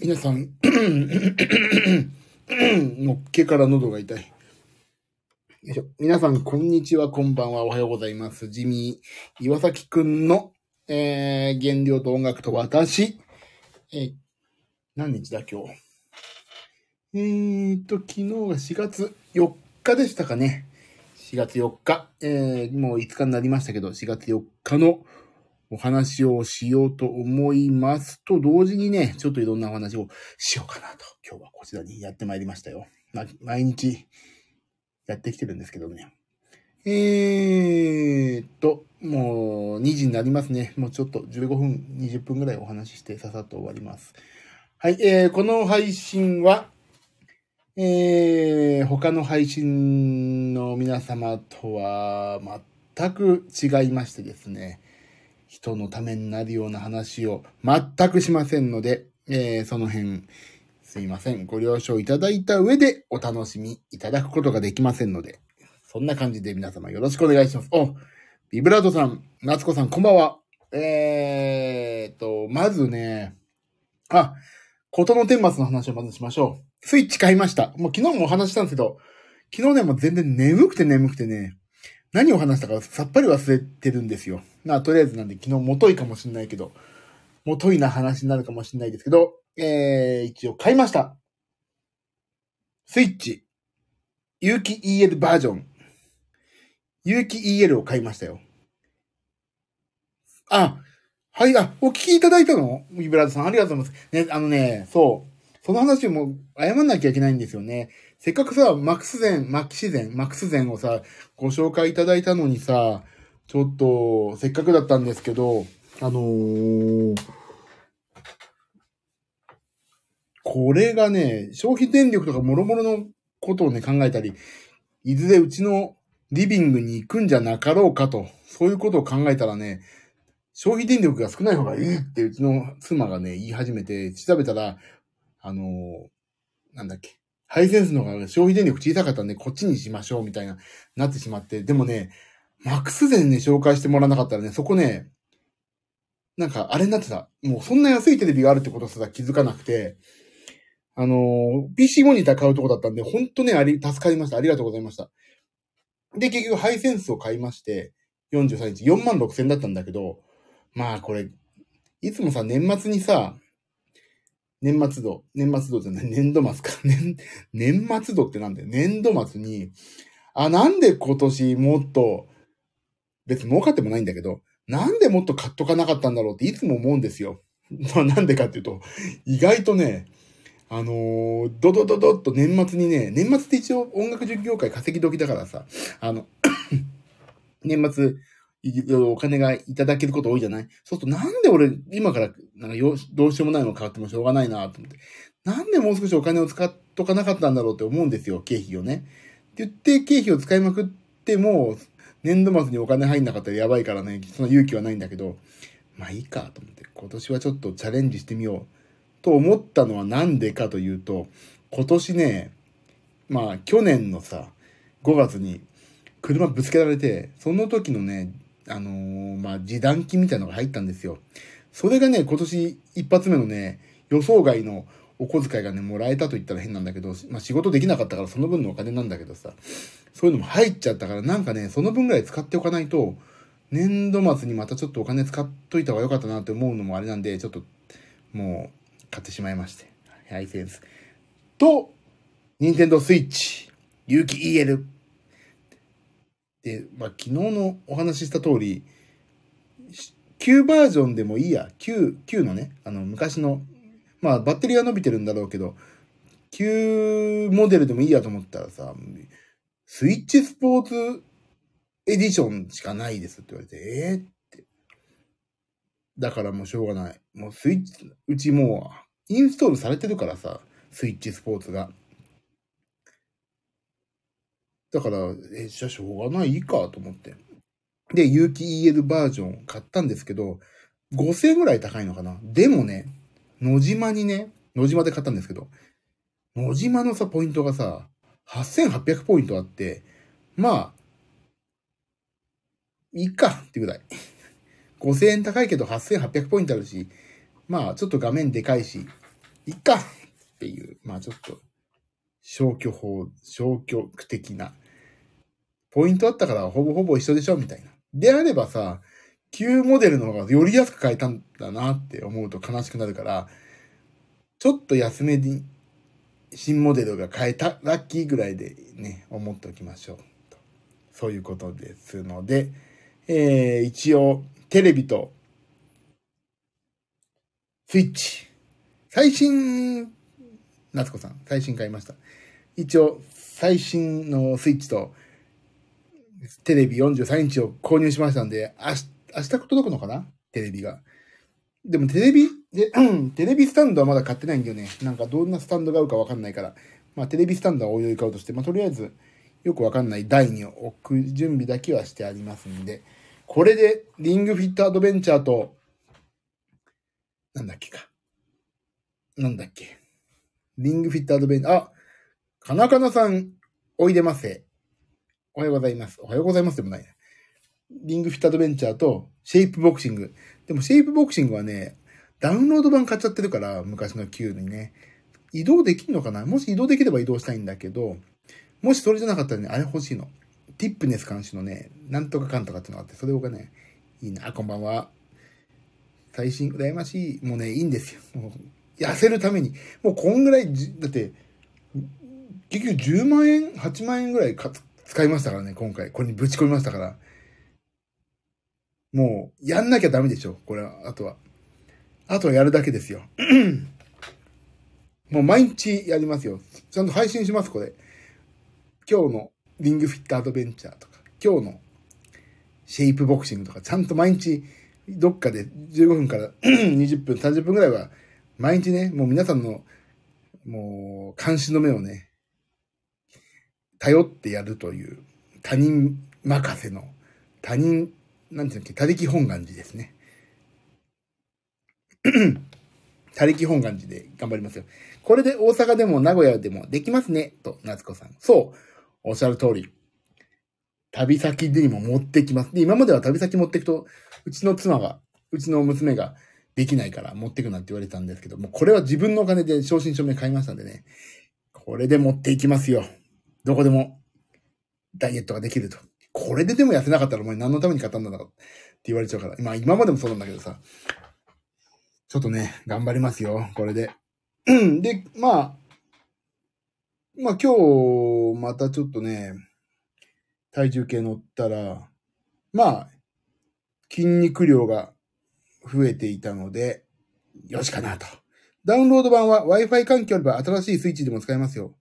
皆さん、のっけから喉が痛い。よいしょ皆さん、こんにちは、こんばんは、おはようございます。ジミー、岩崎くんの、えー、原料と音楽と私、えー何日だ、今日？えーっと、昨日が4月4日でしたかね。4月4日。えー、もう5日になりましたけど、4月4日のお話をしようと思いますと、同時にね、ちょっといろんなお話をしようかなと、今日はこちらにやってまいりましたよ。ま、毎日やってきてるんですけどね。えーっと、もう2時になりますね。もうちょっと15分、20分ぐらいお話ししてささっと終わります。はい、えー、この配信は、えー、他の配信の皆様とは全く違いましてですね、人のためになるような話を全くしませんので、えー、その辺、すいません。ご了承いただいた上でお楽しみいただくことができませんので、そんな感じで皆様よろしくお願いします。お、ビブラートさん、夏子さん、こんばんは。えーと、まずね、あ、ことの顛末の話をまずしましょう。スイッチ買いました。もう昨日もお話したんですけど、昨日ね、も全然眠くて眠くてね、何を話したかさっぱり忘れてるんですよ。まあ、とりあえずなんで昨日もといかもしんないけど、もといな話になるかもしんないですけど、えー、一応買いました。スイッチ。有機 EL バージョン。有機 EL を買いましたよ。あ、はい、あ、お聞きいただいたの？イブラードさん、ありがとうございます。ね、あのね、そう。その話も謝んなきゃいけないんですよね。せっかくさ、マックスゼン、マキシゼン、マックスゼンをさ、ご紹介いただいたのにさ、ちょっと、せっかくだったんですけど、あのー、これがね、消費電力とか諸々のことをね、考えたり、いずれうちのリビングに行くんじゃなかろうかと、そういうことを考えたらね、消費電力が少ない方がいいってうちの妻がね、言い始めて、調べたら、あのーなんだっけ、ハイセンスの方が消費電力小さかったんで、こっちにしましょう、みたいな、なってしまって、でもね、マックスゼンね、紹介してもらわなかったらね、そこね、なんか、あれになってた。もう、そんな安いテレビがあるってことすら気づかなくて、あのー PC モニター買うとこだったんで、ほんとね、あり、助かりました。ありがとうございました。で、結局、ハイセンスを買いまして、43日、4万6千だったんだけど、まあ、これ、いつもさ、年末にさ、年末度、年末度じゃない、年度末か。年、年末度ってなんだよ。年度末に、あ、なんで今年もっと、別に儲かってもないんだけど、なんでもっと買っとかなかったんだろうっていつも思うんですよ。まあなんでかっていうと、意外とね、あのードドドドッと年末にね、年末って一応音楽業界稼ぎ時だからさ、あの、年末、お金がいただけること多いじゃない？そうするとなんで俺今からなんかよどうしようもないの買ってもしょうがないなと思って。なんでもう少しお金を使っとかなかったんだろうって思うんですよ、経費をね。って言って経費を使いまくっても、年度末にお金入んなかったらやばいからね、その勇気はないんだけど、まあいいかと思って、今年はちょっとチャレンジしてみようと思ったのはなんでかというと、今年ね、まあ去年のさ、5月に車ぶつけられて、その時のね、あのーまあ示談金みたいなのが入ったんですよ。それがね、今年一発目のね、予想外のお小遣いがね、もらえたと言ったら変なんだけど、まあ仕事できなかったからその分のお金なんだけどさ、そういうのも入っちゃったから、なんかね、その分ぐらい使っておかないと、年度末にまたちょっとお金使っといた方が良かったなって思うのもあれなんで、ちょっと、もう、買ってしまいまして。ハイセンス。と、ニンテンドースイッチ、有機 EL。で、まあ、昨日のお話しした通り、旧バージョンでもいいや。旧、旧のね、あの、昔の、まあ、バッテリーは伸びてるんだろうけど、旧モデルでもいいやと思ったらさ、スイッチスポーツエディションしかないですって言われて、えー、って。だからもうしょうがない。もうスイッチ、うちもうインストールされてるからさ、スイッチスポーツが。だから、え、じゃあしょうがない、いいかと思って。で、有機 EL バージョン買ったんですけど、5000円ぐらい高いのかな。でもね、野島にね、野島で買ったんですけど、野島のさ、ポイントがさ、8800ポイントあって、まあ、いいかってぐらい。5000円高いけど8800ポイントあるし、まあ、ちょっと画面でかいし、いっかっていう、まあちょっと、消去法、消去的な、ポイントあったからほぼほぼ一緒でしょみたいな。であればさ、旧モデルの方がより安く買えたんだなって思うと悲しくなるから、ちょっと安めに新モデルが買えた、ラッキーぐらいでね、思っておきましょう。とそういうことですので、えー、一応、テレビと、スイッチ。最新、夏子さん、最新買いました。一応、最新のスイッチと、テレビ43インチを購入しましたんで、明日、明日届くのかな？テレビが。でもテレビ、で、テレビスタンドはまだ買ってないんだよね。なんかどんなスタンドが合うかわかんないから。まあテレビスタンドはおいおい買うとして、まあとりあえず、よくわかんない台に置く準備だけはしてありますんで、これでリングフィットアドベンチャーと、なんだっけか。なんだっけ。リングフィットアドベンチャー、あ、かなかなさん、おいでませ。おはようございます。おはようございますでもないね。リングフィットアドベンチャーと、シェイプボクシング。でも、シェイプボクシングはね、ダウンロード版買っちゃってるから、昔の旧にね。移動できるのかな？もし移動できれば移動したいんだけど、もしそれじゃなかったらね、あれ欲しいの。ティップネス監視のね、なんとかかんとかってのがあって、それがね、いいな。こんばんは。最新、羨ましい。もうね、いいんですよ。もう痩せるために。もうこんぐらい、だって、結局10万円、8万円ぐらいか使いましたからね、今回。これにぶち込みましたから。もう、やんなきゃダメでしょ。これは、あとは。あとはやるだけですよ。もう毎日やりますよ。ちゃんと配信します、これ。今日のリングフィットアドベンチャーとか、今日のシェイプボクシングとか、ちゃんと毎日、どっかで15分から 20分、30分ぐらいは、毎日ね、もう皆さんの、もう、監視の目をね、頼ってやるという、他人任せの、他人、なんていうんだっけ、他力本願寺ですね。他力本願寺で頑張りますよ。これで大阪でも名古屋でもできますね、と、夏子さん。そう。おっしゃる通り。旅先にも持ってきます。で、今までは旅先持ってくと、うちの妻が、うちの娘ができないから持ってくなって言われたんですけども、これは自分のお金で昇進証明買いましたんでね。これで持っていきますよ。どこでも、ダイエットができると。これででも痩せなかったらお前何のために買ったんだろうって言われちゃうから。まあ今までもそうなんだけどさ。ちょっとね、頑張りますよ。これで。で、まあ、まあ今日、またちょっとね、体重計乗ったら、まあ、筋肉量が増えていたので、よしかなと。ダウンロード版は Wi-Fi 環境あれば新しいスイッチでも使えますよ。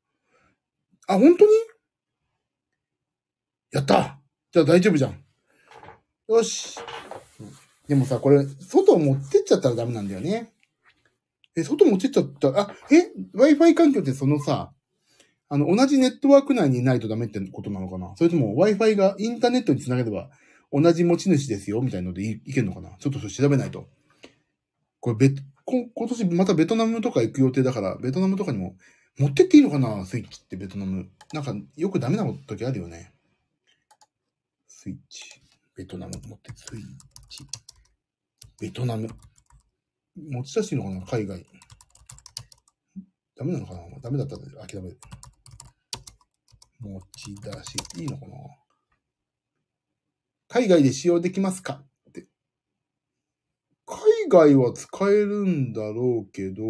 あ、本当に？やったじゃあ大丈夫じゃん。よし。でもさ、これ、外持ってっちゃったらダメなんだよね。え、外持ってっちゃった？ら、あ、え、Wi-Fi 環境ってそのさ、あの、同じネットワーク内にいないとダメってことなのかな？それとも Wi-Fi がインターネットにつなげれば同じ持ち主ですよ？みたいのでいいけるのかな？ちょっとそれ調べないと。これベト、こ今年またベトナムとか行く予定だから、ベトナムとかにも持ってっていいのかな？スイッチってベトナム。なんかよくダメな時あるよね。スイッチ。ベトナム持って、スイッチ。ベトナム。持ち出していいのかな？海外。ダメなのかな？ダメだったら諦める。持ち出し、いいのかな？海外で使用できますか？って。海外は使えるんだろうけど、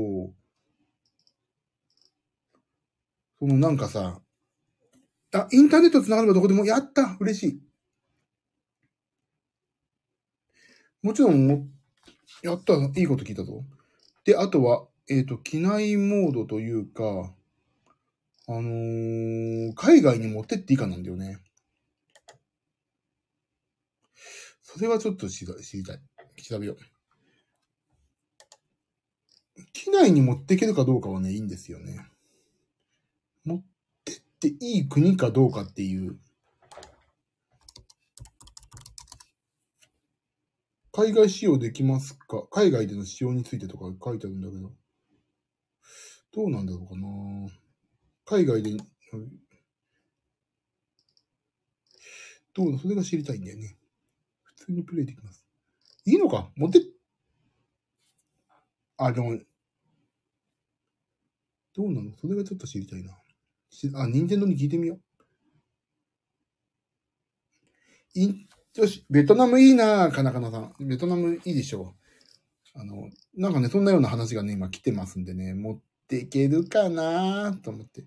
そのなんかさ、あ、インターネット繋がればどこでも、やった嬉しい。もちろんも、やったいいこと聞いたぞ。で、あとは、えっ、と、機内モードというか、あのー海外に持ってっていいかなんだよね。それはちょっと知知りたい。調べよう。機内に持っていけるかどうかはね、いいんですよね。持ってっていい国かどうかっていう。海外使用できますか？海外での使用についてとか書いてあるんだけど。どうなんだろうかな海外で、どうそれが知りたいんだよね。普通にプレイできます。いいのか？持って、あ、でも、どうなの？それがちょっと知りたいな。しあ、任天堂に聞いてみよう。い、よし、ベトナムいいなかなかなさん。ベトナムいいでしょう。あの、なんかね、そんなような話がね、今来てますんでね、持っていけるかなと思って。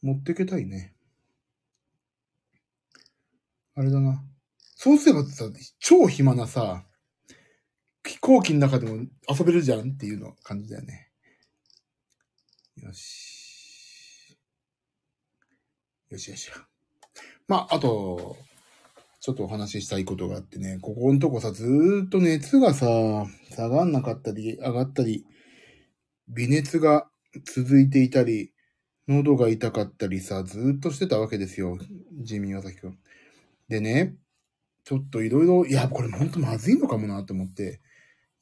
持っていけたいね。あれだな。そうすればさ、超暇なさ、飛行機の中でも遊べるじゃんっていうの感じだよね。よし。よしよしよ。まあ、あと、ちょっとお話ししたいことがあってね、ここのとこさ、ずーっと熱がさ、下がんなかったり、上がったり、微熱が続いていたり、喉が痛かったりさ、ずーっとしてたわけですよ。ジミー・ワサキ君。でね、ちょっといろいろ、いや、これほんとまずいのかもなと思って、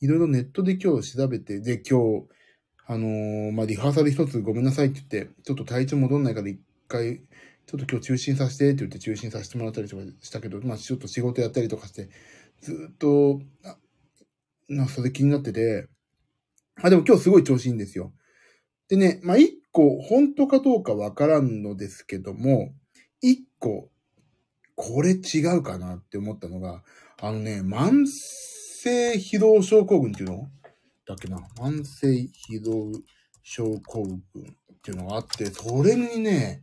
いろいろネットで今日調べて、で、今日、あのー、まあ、リハーサル一つごめんなさいって言って、ちょっと体調戻んないから一回、ちょっと今日中心させてって言って中心させてもらったりとかしたけど、まあ、ちょっと仕事やったりとかして、ずっと、な、それ気になってて、あ、でも今日すごい調子いいんですよ。でね、まあ、一個、本当かどうかわからんのですけども、一個、これ違うかなって思ったのが、あのね、慢性疲労症候群っていうの？だっけな？慢性疲労症候群っていうのがあって、それにね、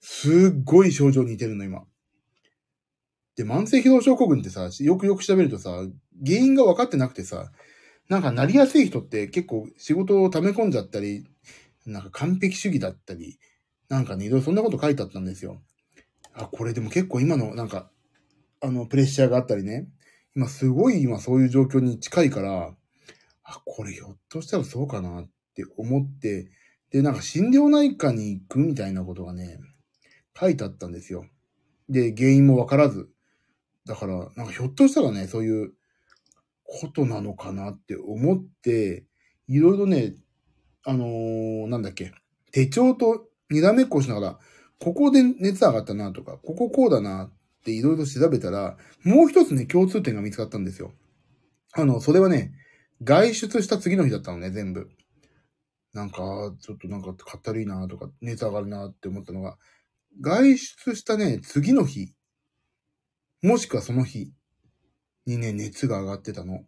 すっごい症状似てるの、今。で、慢性疲労症候群ってさ、よくよく調べるとさ、原因が分かってなくてさ、なんかなりやすい人って結構仕事を溜め込んじゃったり、なんか完璧主義だったり、なんかね、いろいろそんなこと書いてあったんですよ。あ、これでも結構今の、なんか、あの、プレッシャーがあったりね、今すごい今そういう状況に近いから、あ、これひょっとしたらそうかなって思って、で、なんか心療内科に行くみたいなことがね、書いてあったんですよ。で、原因もわからず。だから、なんかひょっとしたらね、そういうことなのかなって思って、いろいろね、あのー、なんだっけ、手帳とにらめっこしながら、ここで熱上がったなとか、こここうだなっていろいろ調べたら、もう一つね、共通点が見つかったんですよ。あの、それはね、外出した次の日だったのね、全部。なんか、ちょっとなんか、かったるいなとか、熱上がるなって思ったのが、外出したね、次の日、もしくはその日。にね、熱が上がってたの。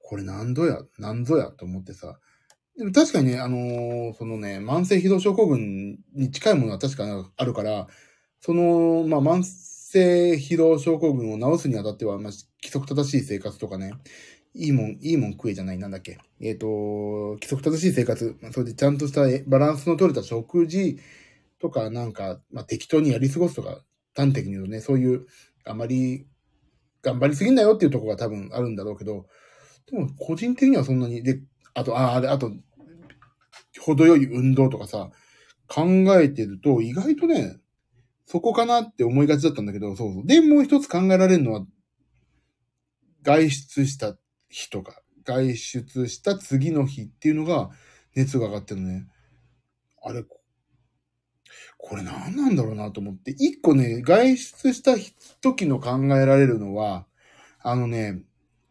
これ何度や、何ぞやと思ってさ、でも確かにね、あのー、そのね、慢性疲労症候群に近いものは確かにあるから、その、まあ、慢性疲労症候群を治すにあたっては、まあ、規則正しい生活とかね、いいもん、いいもん食えじゃない、なんだっけ。えっ、ー、と、規則正しい生活、それでちゃんとしたバランスの取れた食事とか、なんか、まあ、適当にやり過ごすとか、端的に言うとね、そういう、あまり、頑張りすぎんなよっていうところが多分あるんだろうけど、でも、個人的にはそんなに、で、あと、あ、あ、あと、程よい運動とかさ、考えてると、意外とね、そこかなって思いがちだったんだけど、そうそう。で、もう一つ考えられるのは、外出した日とか、外出した次の日っていうのが熱が上がってるのね。あれ、これ何なんだろうなと思って。一個ね、外出した時の考えられるのは、あのね、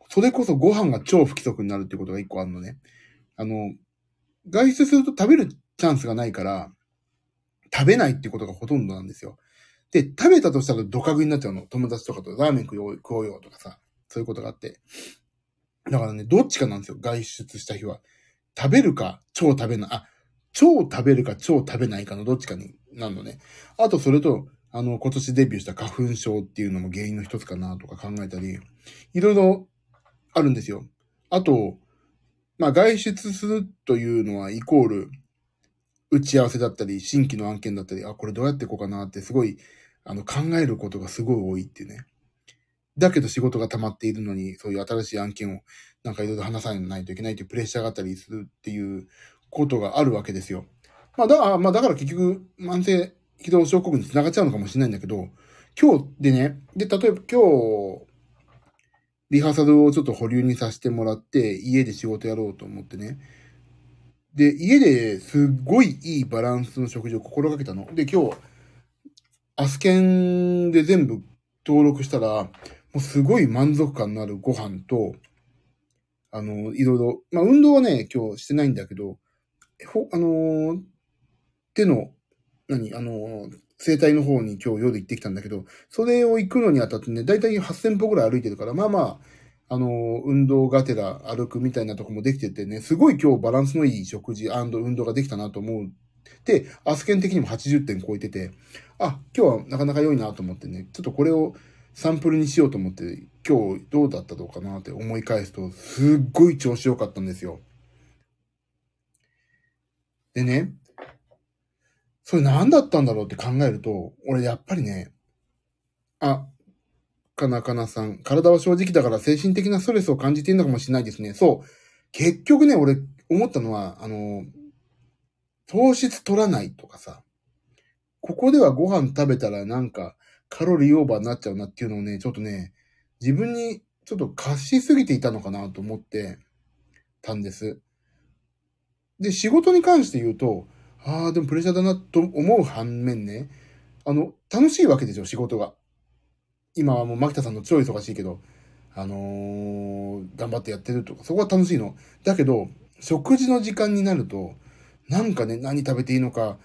それこそご飯が超不規則になるってことが一個あるのね。あの、外出すると食べるチャンスがないから、食べないってことがほとんどなんですよ。で、食べたとしたらドカ食いになっちゃうの。友達とかとラーメン食おう食おうよとかさ、そういうことがあって。だからね、どっちかなんですよ。外出した日は。食べるか、超食べない。あ、超食べるか超食べないかのどっちかになのね。あとそれと、あの、今年デビューした花粉症っていうのも原因の一つかなとか考えたり、いろいろあるんですよ。あと、まあ外出するというのはイコール打ち合わせだったり、新規の案件だったり、あ、これどうやっていこうかなってすごい、あの、考えることがすごい多いっていうね。だけど仕事が溜まっているのに、そういう新しい案件をなんかいろいろ話さないといけないというプレッシャーがあったりするっていうことがあるわけですよ。まあだ、まあだから結局、慢性疲労症候群に繋がっちゃうのかもしれないんだけど、今日でね、で、例えば今日、リハーサルをちょっと保留にさせてもらって、家で仕事やろうと思ってね。で、家ですっごいいいバランスの食事を心がけたの。で、今日、アスケンで全部登録したら、もうすごい満足感のあるご飯と、あの、いろいろ、まあ、運動はね、今日してないんだけど、ほ、あのー手の、何、あのー整体の方に今日夜行ってきたんだけど、それを行くのにあたってね、だいたい8000歩ぐらい歩いてるから、まあまあ、あの運動がてら歩くみたいなとこもできててね、すごい今日バランスのいい食事運動ができたなと思う。で、アスケン的にも80点超えてて、あ、今日はなかなか良いなと思ってね、ちょっとこれをサンプルにしようと思って、今日どうだったのかなって思い返すと、すっごい調子良かったんですよ。でね、それ何だったんだろうって考えると、俺やっぱりね、あ、かなかなさん、体は正直だから精神的なストレスを感じているのかもしれないですね。そう。結局ね、俺思ったのは、あの、糖質取らないとかさ、ここではご飯食べたらなんかカロリーオーバーになっちゃうなっていうのをね、ちょっとね、自分にちょっと貸しすぎていたのかなと思ってたんです。で、仕事に関して言うと、ああ、でもプレッシャーだなと思う反面ね、あの、楽しいわけですよ、仕事が。今はもう牧田さんの超忙しいけど、あのー頑張ってやってるとか、そこは楽しいの。だけど、食事の時間になると、なんかね、何食べていいのか、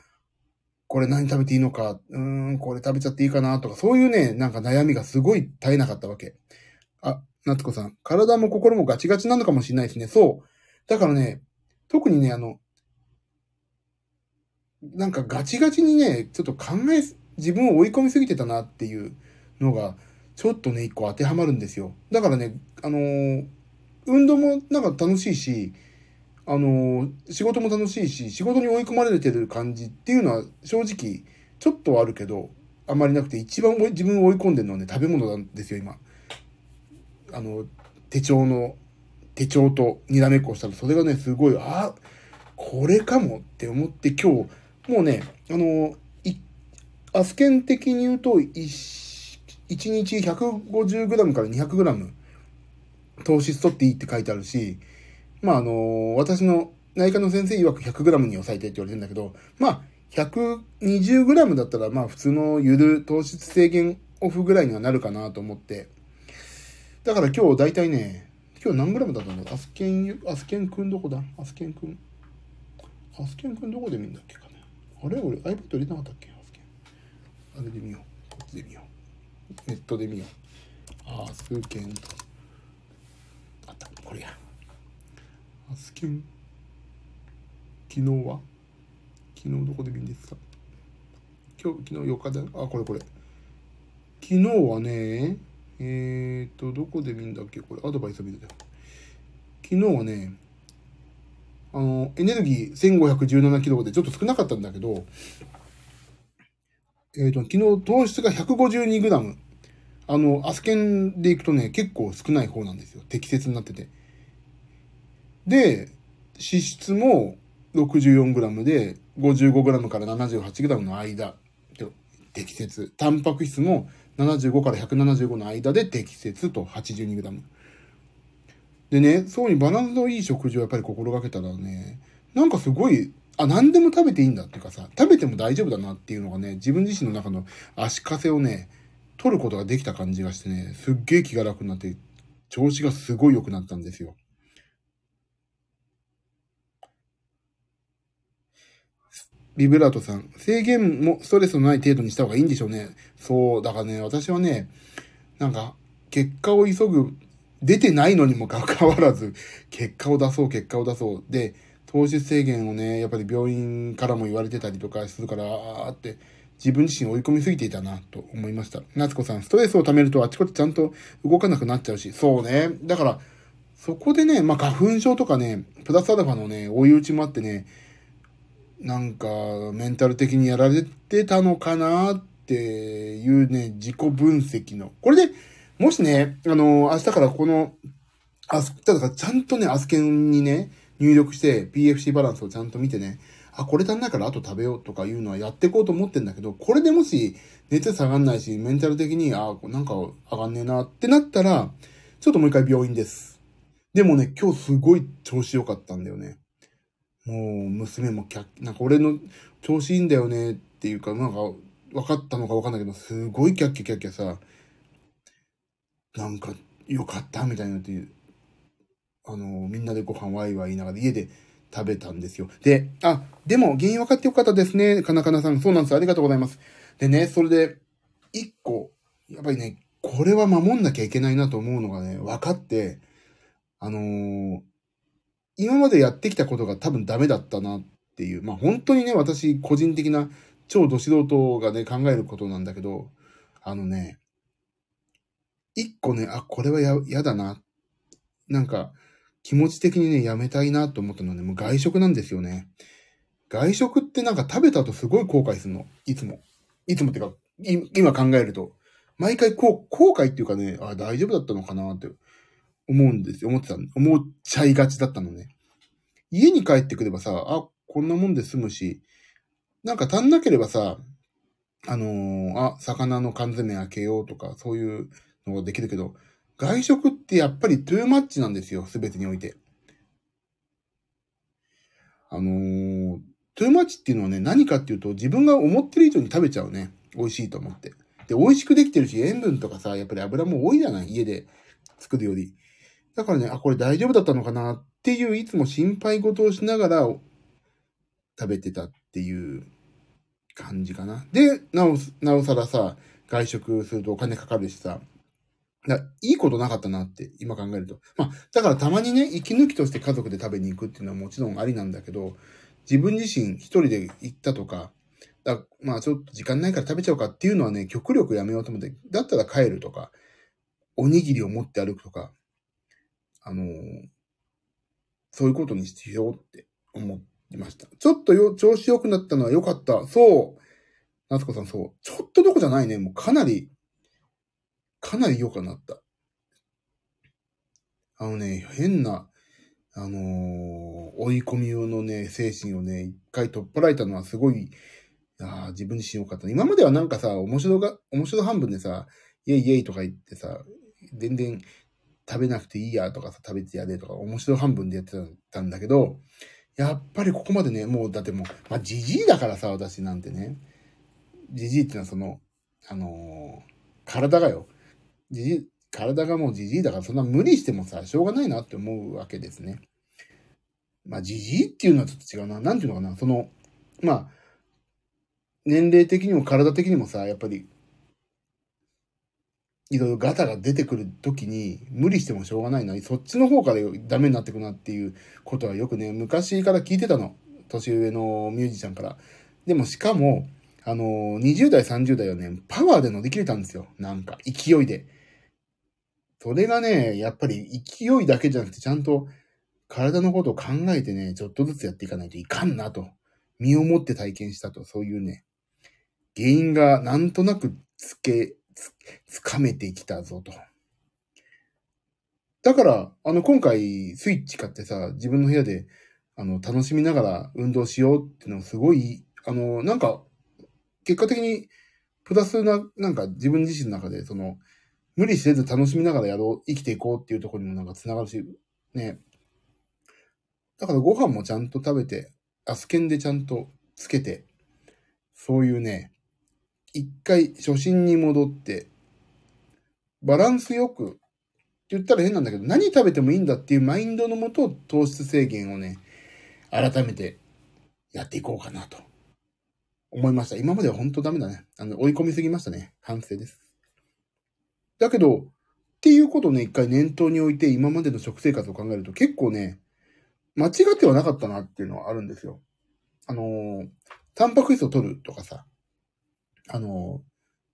これ何食べていいのか、うーん、これ食べちゃっていいかなとか、そういうね、なんか悩みがすごい絶えなかったわけ。あ、夏子さん、体も心もガチガチなのかもしれないですね。そう。だからね、特にね、あの、なんかガチガチにね、ちょっと考え、自分を追い込みすぎてたなっていうのが、ちょっとね、一個当てはまるんですよ。だからね、あのー運動もなんか楽しいし、あのー仕事も楽しいし、仕事に追い込まれてる感じっていうのは正直、ちょっとはあるけど、あんまりなくて、一番自分を追い込んでるのはね、食べ物なんですよ、今。あの、手帳の、手帳とにらめっこしたら、それがね、すごい、あ、これかもって思って今日、もうね、あの、いアスケン的に言うと、一1日 150g から 200g 糖質取っていいって書いてあるし、まああの、私の内科の先生曰く 100g に抑えてって言われてるんだけど、まあ 120g だったらまあ普通のゆる糖質制限オフぐらいにはなるかなと思って、だから今日大体ね、今日何グラムだったんだアスケン、アスケンくんどこだ？アスケンくん？アスケンくんどこで見るんだっけ？かあれ？俺 iPad 入れなかったっけ？あれで見よう。こっちで見よう。ネットで見よう。アスケンと。あった、これや。アスケン。昨日は？昨日どこで見るんですか今日、昨日4日だあ、これこれ。昨日はね、えーと、どこで見るんだっけ？これ、アドバイスを見てた。昨日はね、あの、エネルギー1517キロでちょっと少なかったんだけど、えーと、昨日糖質が152グラム。あの、アスケンでいくとね、結構少ない方なんですよ。適切になってて。で、脂質も64グラムで、55グラムから78グラムの間。で適切。タンパク質も75から175の間で適切と82グラム。でね、そうにバランスのいい食事をやっぱり心がけたらね、なんかすごい、あ、何でも食べていいんだっていうかさ、食べても大丈夫だなっていうのがね、自分自身の中の足かせをね、取ることができた感じがしてね、すっげえ気が楽になって、調子がすごい良くなったんですよ。ビブラートさん、制限もストレスのない程度にした方がいいんでしょうね。そう、だからね、私はね、なんか、結果を急ぐ、出てないのにもかかわらず、結果を出そう、結果を出そう。で、糖質制限をね、やっぱり病院からも言われてたりとかするから、あーって、自分自身追い込みすぎていたな、と思いました。夏子さん、ストレスを溜めるとあちこちちゃんと動かなくなっちゃうし、そうね。だから、そこでね、まあ、花粉症とかね、プラスアルファのね、追い打ちもあってね、なんか、メンタル的にやられてたのかなっていうね、自己分析の。これで、もしね、あの、明日からこの、あす、ただちゃんとね、アスケンにね、入力して PFC バランスをちゃんと見てね、あ、これ足んないからあと食べようとかいうのはやっていこうと思ってんだけど、これでもし熱下がんないし、メンタル的に、あ、なんか上がんねえなってなったら、ちょっともう一回病院です。でもね、今日すごい調子良かったんだよね。もう、娘もキャッ、なんか俺の調子いいんだよねっていうか、なんか、分かったのか分かんないけど、すごいキャッキャキャッキャさ、なんか、よかったみたいなっていう。あの、みんなでご飯ワイワイ言いながら家で食べたんですよ。で、あ、でも原因分かってよかったですね。かなかなさん。そうなんです。ありがとうございます。でね、それで、一個、やっぱりね、これは守んなきゃいけないなと思うのがね、分かって、あのー、今までやってきたことが多分ダメだったなっていう、まあ本当にね、私個人的な超ど素人がね、考えることなんだけど、あのね、一個ね、あ、これはや、嫌だな。なんか、気持ち的にね、やめたいなと思ったのはね、もう外食なんですよね。外食ってなんか食べた後すごい後悔するの。いつも。いつもってか、今考えると。毎回こう、後悔っていうかね、あ、大丈夫だったのかなって思うんですよ。思ってた、思っちゃいがちだったのね。家に帰ってくればさ、あ、こんなもんで済むし、なんか足んなければさ、あのー、あ、魚の缶詰開けようとか、そういうのができるけど、外食ってやっぱりトゥーマッチなんですよ、すべてにおいて。あのー、トゥーマッチっていうのはね、何かっていうと、自分が思ってる以上に食べちゃうね。美味しいと思って。で、美味しくできてるし、塩分とかさ、やっぱり油も多いじゃない家で作るより。だからね、あ、これ大丈夫だったのかなっていう、いつも心配事をしながら食べてたっていう感じかな。で、なお、なおさらさ、外食するとお金かかるしさ、だいいことなかったなって、今考えると。まあ、だからたまにね、息抜きとして家族で食べに行くっていうのはもちろんありなんだけど、自分自身一人で行ったとか、だまあちょっと時間ないから食べちゃおうかっていうのはね、極力やめようと思って、だったら帰るとか、おにぎりを持って歩くとか、あのー、そういうことにしようって思いました。ちょっとよ、調子良くなったのは良かった。そう。夏子さん、そう。ちょっとどこじゃないね。もうかなりかなり良くなった。あのね、変な、あのー、追い込み用のね、精神をね、一回取っ払えたのはすごい、あ自分自身良かった。今まではなんかさ、面白が、面白半分でさ、イェイイェイとか言ってさ、全然食べなくていいやとかさ、食べてやれとか、面白半分でやってたんだけど、やっぱりここまでね、もうだってもう、まあ、じじいだからさ、私なんてね。じじいってのはその、あのー、体がよ。じじ、体がもうじじいだからそんな無理してもさ、しょうがないなって思うわけですね。まあ、じじいっていうのはちょっと違うな。なんていうのかな。その、まあ、年齢的にも体的にもさ、やっぱり、いろいろガタが出てくるときに無理してもしょうがないな。そっちの方からダメになってくなっていうことはよくね、昔から聞いてたの。年上のミュージシャンから。でもしかも、あの、20代、30代はね、パワーで乗り切れたんですよ。なんか、勢いで。それがね、やっぱり勢いだけじゃなくて、ちゃんと体のことを考えてね、ちょっとずつやっていかないといかんなと。身をもって体験したと、そういうね、原因がなんとなくつけ、つ、つかめてきたぞと。だから、あの、今回、スイッチ買ってさ、自分の部屋で、あの、楽しみながら運動しようっていうのすごい、あの、なんか、結果的に、プラスな、なんか自分自身の中で、その、無理せず楽しみながらやろう、生きていこうっていうところにもなんか繋がるし、ね。だからご飯もちゃんと食べて、アスケンでちゃんとつけて、そういうね、一回初心に戻って、バランスよく、って言ったら変なんだけど、何食べてもいいんだっていうマインドのもと、糖質制限をね、改めてやっていこうかなと思いました。今までは本当ダメだね。あの、追い込みすぎましたね。反省です。だけど、っていうことをね、一回念頭に置いて、今までの食生活を考えると結構ね、間違ってはなかったなっていうのはあるんですよ。あのー、タンパク質を取るとかさ、あの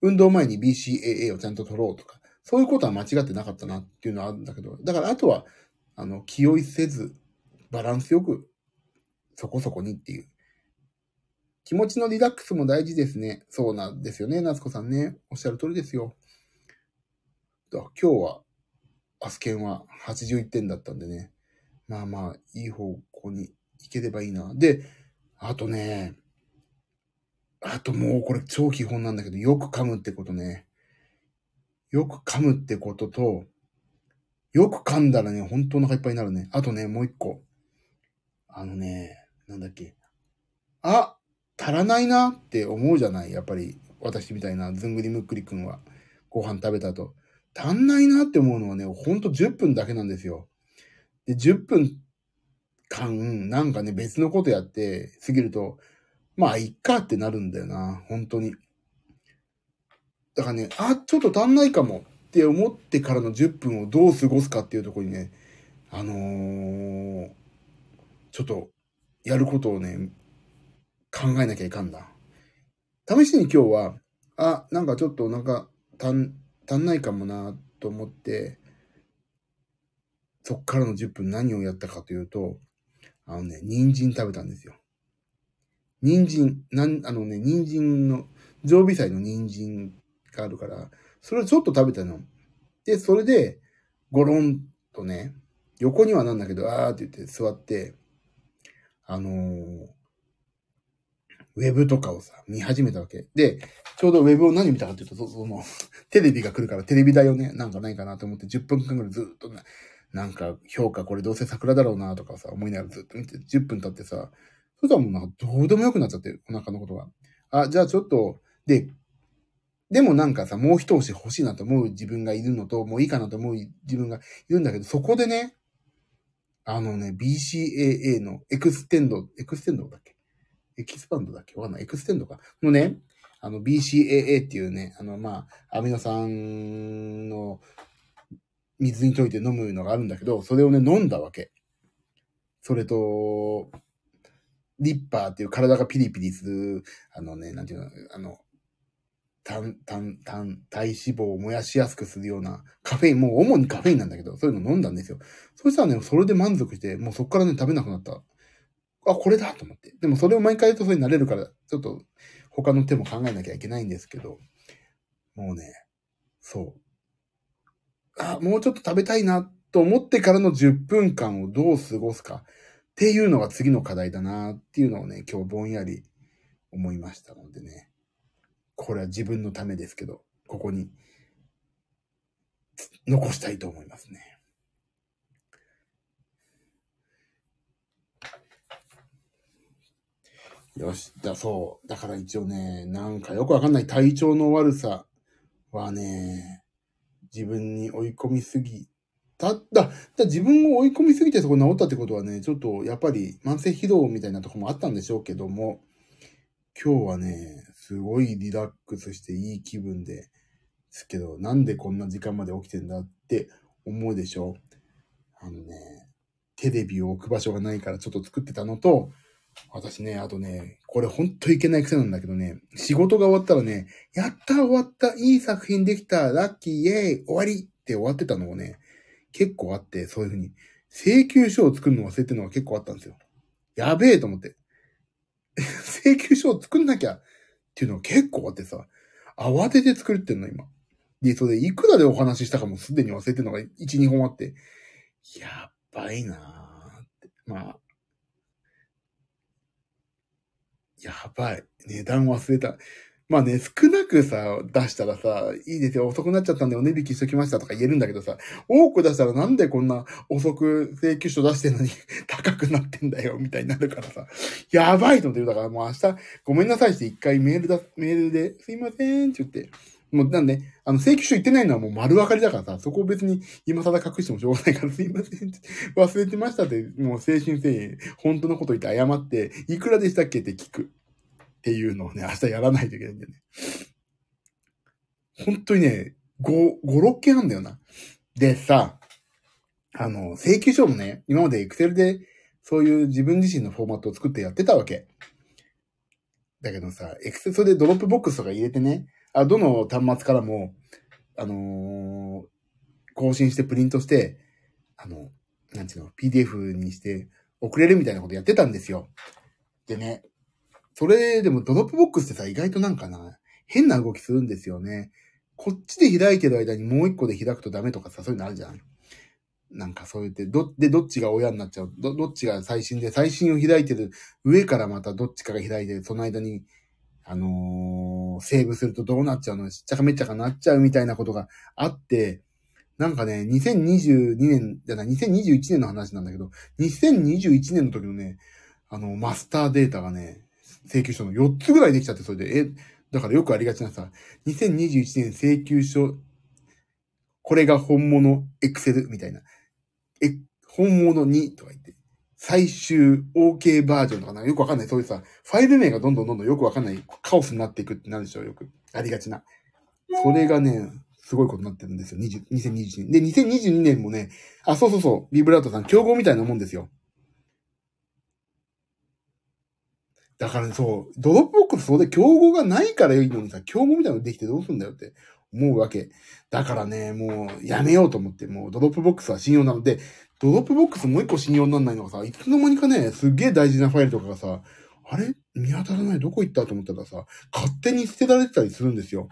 ー、運動前に BCAA をちゃんと取ろうとか、そういうことは間違ってなかったなっていうのはあるんだけど、だからあとは、あの、気負いせず、バランスよく、そこそこにっていう。気持ちのリラックスも大事ですね。そうなんですよね、夏子さんね。おっしゃる通りですよ。今日は、アスケンは81点だったんでね。まあまあ、いい方向に行ければいいな。で、あとね、あともうこれ超基本なんだけど、よく噛むってことね。よく噛むってことと、よく噛んだらね、本当お腹いっぱいになるね。あとね、もう一個。あのね、なんだっけ。あ、足らないなって思うじゃないやっぱり、私みたいなずんぐりむっくりくんは。ご飯食べた後。足んないなって思うのはね、ほんと10分だけなんですよ。で、10分間、なんかね、別のことやって過ぎると、まあ、いっかってなるんだよな、本当に。だからね、あ、ちょっと足んないかもって思ってからの10分をどう過ごすかっていうとこにね、あのー、ちょっと、やることをね、考えなきゃいかんだ。試しに今日は、あ、なんかちょっとなんか足ん、足んないかもなと思って、そっからの10分何をやったかというと、あのね、人参食べたんですよ。人参、なん、あのね、人参の、常備菜の人参があるから、それをちょっと食べたの。で、それで、ゴロンとね、横にはなんだけど、あーって言って座って、あのー、ウェブとかをさ、見始めたわけ。で、ちょうどウェブを何見たかっていうと、そその、テレビが来るからテレビ台をね、なんかないかなと思って10分間ぐらいずっとね、なんか評価これどうせ桜だろうなとかさ、思いながらずっと見て、10分経ってさ、そしたらもうなんかどうでもよくなっちゃってる、お腹のことが。あ、じゃあちょっと、で、でもなんかさ、もう一押し欲しいなと思う自分がいるのと、もういいかなと思う自分がいるんだけど、そこでね、あのね、BCAA のエクステンド、エクステンドだっけ？エキスパンドだっけ？わかんない。エクステンドか。のね、あの BCAA っていうね、あのまあ、アミノ酸の水に溶いて飲むのがあるんだけど、それをね、飲んだわけ。それと、リッパーっていう体がピリピリする、あのね、なんていうの、あの、単、単、単、体脂肪を燃やしやすくするようなカフェイン、もう主にカフェインなんだけど、そういうの飲んだんですよ。そしたらね、それで満足して、もうそっからね、食べなくなった。あ、これだと思って。でもそれを毎回言うとそれになれるから、ちょっと他の手も考えなきゃいけないんですけど、もうね、そう。あ、もうちょっと食べたいなと思ってからの10分間をどう過ごすかっていうのが次の課題だなっていうのをね、今日ぼんやり思いましたのでね。これは自分のためですけど、ここに残したいと思いますね。よし。だ、そう。だから一応ね、なんかよくわかんない体調の悪さはね、自分に追い込みすぎた、だ、だ自分を追い込みすぎてそこ治ったってことはね、ちょっとやっぱり慢性疲労みたいなとこもあったんでしょうけども、今日はね、すごいリラックスしていい気分ですけど、なんでこんな時間まで起きてんだって思うでしょあのね、テレビを置く場所がないからちょっと作ってたのと、私ね、あとね、これほんといけない癖なんだけどね、仕事が終わったらね、やった終わったいい作品できたラッキーイェイ終わりって終わってたのをね、結構あって、そういうふうに、請求書を作るの忘れてるのが結構あったんですよ。やべえと思って。請求書を作んなきゃっていうのが結構あってさ、慌てて作るってんの今。で、それいくらでお話ししたかもすでに忘れてるのが1、2本あって、やばいなーって。まあ、やばい。値段忘れた。まあね、少なくさ、出したらさ、いいですよ、遅くなっちゃったんでお値引きしときましたとか言えるんだけどさ、多く出したらなんでこんな遅く請求書出してんのに 高くなってんだよ、みたいになるからさ、やばいと思ってる。だからもう明日、ごめんなさいして一回メールだ、メールで、すいませんって言って、もうなんで、あの、請求書言ってないのはもう丸分かりだからさ、そこを別に今更隠してもしょうがないから すいません、忘れてましたって、もう誠心誠意、本当のこと言って謝って、いくらでしたっけって聞く。っていうのをね、明日やらないといけないんだよね。本当にね、5、5、6件あんだよな。でさ、あの、請求書もね、今まで Excel でそういう自分自身のフォーマットを作ってやってたわけ。だけどさ、Excel、で Dropbox とか入れてね、あ、どの端末からも、あのー、更新してプリントして、あの、なんていうの、PDF にして送れるみたいなことやってたんですよ。でね、それでもドロップボックスってさ、意外となんかな、変な動きするんですよね。こっちで開いてる間にもう一個で開くとダメとかさ、そういうのあるじゃん。なんかそう言って、ど、で、どっちが親になっちゃう。ど、どっちが最新で、最新を開いてる、上からまたどっちかが開いてる、その間に、あのー、セーブするとどうなっちゃうのしっちゃかめっちゃかなっちゃうみたいなことがあって、なんかね、2022年じゃない、2021年の話なんだけど、2021年の時のね、あの、マスターデータがね、請求書の4つぐらいできちゃって、それで、え、だからよくありがちなさ、2021年請求書、これが本物エクセルみたいな。え、本物にとか言って、最終 OK バージョンとかなよくわかんない。そういうさ、ファイル名がどんどんどんどんよくわかんないカオスになっていくってなるでしょう、よく。ありがちな。それがね、すごいことになってるんですよ。20 2022年。で、2022年もね、あ、そうそうそう、ビブラートさん、競合みたいなもんですよ。だからね、そう、ドロップボックスそうで競合がないからいいのにさ、競合みたいなのできてどうすんだよって思うわけ。だからね、もうやめようと思って、もうドロップボックスは信用なので、ドロップボックスもう一個信用にならないのがさ、いつの間にかね、すっげえ大事なファイルとかがさ、あれ？見当たらないどこ行った？と思ったらさ、勝手に捨てられてたりするんですよ。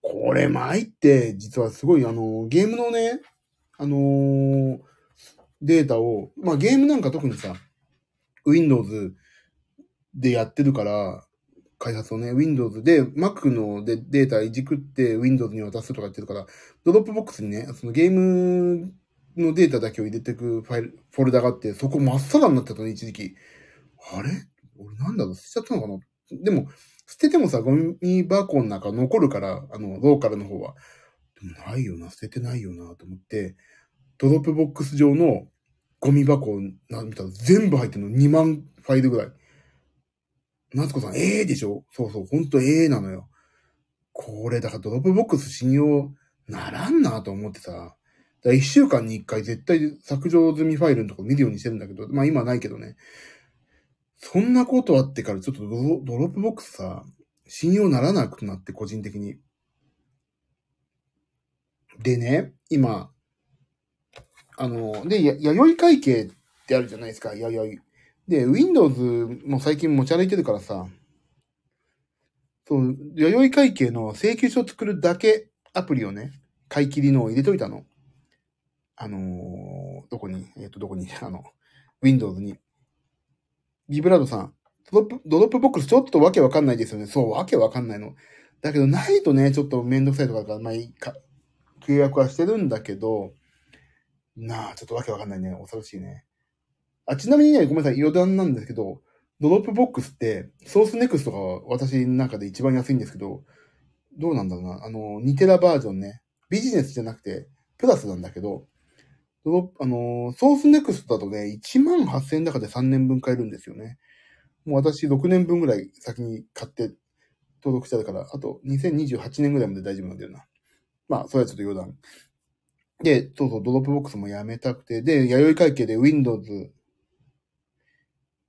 これ参って、実はすごいあの、ゲームのね、あのー、データを、まあゲームなんか特にさ、Windows でやってるから、開発をね、Windows で Mac のでデータいじくって Windows に渡すとか言ってるから、ドロップボックスにね、そのゲームのデータだけを入れていくファイル、フォルダがあって、そこ真っさらになってたの、一時期。あれ？俺なんだろう？捨てちゃったのかな？でも、捨ててもさ、ゴミ箱の中残るから、あの、ローカルの方は。でもないよな、捨ててないよな、と思って、ドロップボックス上のゴミ箱を見たら全部入ってるの2万ファイルぐらい。夏子さん、ええー、でしょ？そうそう、ほんとええ、なのよ。これ、だからドロップボックス信用ならんなと思ってさ。だ一週間に一回絶対削除済みファイルのとこ見るようにしてるんだけど、まあ今ないけどね。そんなことあってからちょっとドロップボックスさ、信用ならなくなって個人的に。でね、今、あの、で、や、弥生会計ってあるじゃないですか、弥生。で、Windows も最近持ち歩いてるからさ、そう、弥生会計の請求書を作るだけアプリをね、買い切りのを入れといたの。あのー、どこに、えっ、ー、と、どこに、あの、Windows に。ビブラートさん、ドロップ、ドロップボックスちょっとわけわかんないですよね。そう、わけわかんないの。だけど、ないとね、ちょっとめんどくさいとかから、まあいいか、契約はしてるんだけど、なあ、ちょっとわけわかんないね。恐ろしいね。あ、ちなみにね、ごめんなさい、余談なんですけど、ドロップボックスって、ソースネクストが私の中で一番安いんですけど、どうなんだろうな。あの、2テラバージョンね。ビジネスじゃなくて、プラスなんだけど、ドロップあの、ソースネクストだとね、1万8000円だかで3年分買えるんですよね。もう私6年分ぐらい先に買って登録したから、あと2028年ぐらいまで大丈夫なんだよな。まあ、それはちょっと余談。で、そうそう、ドロップボックスもやめたくて、で、弥生会計で Windows、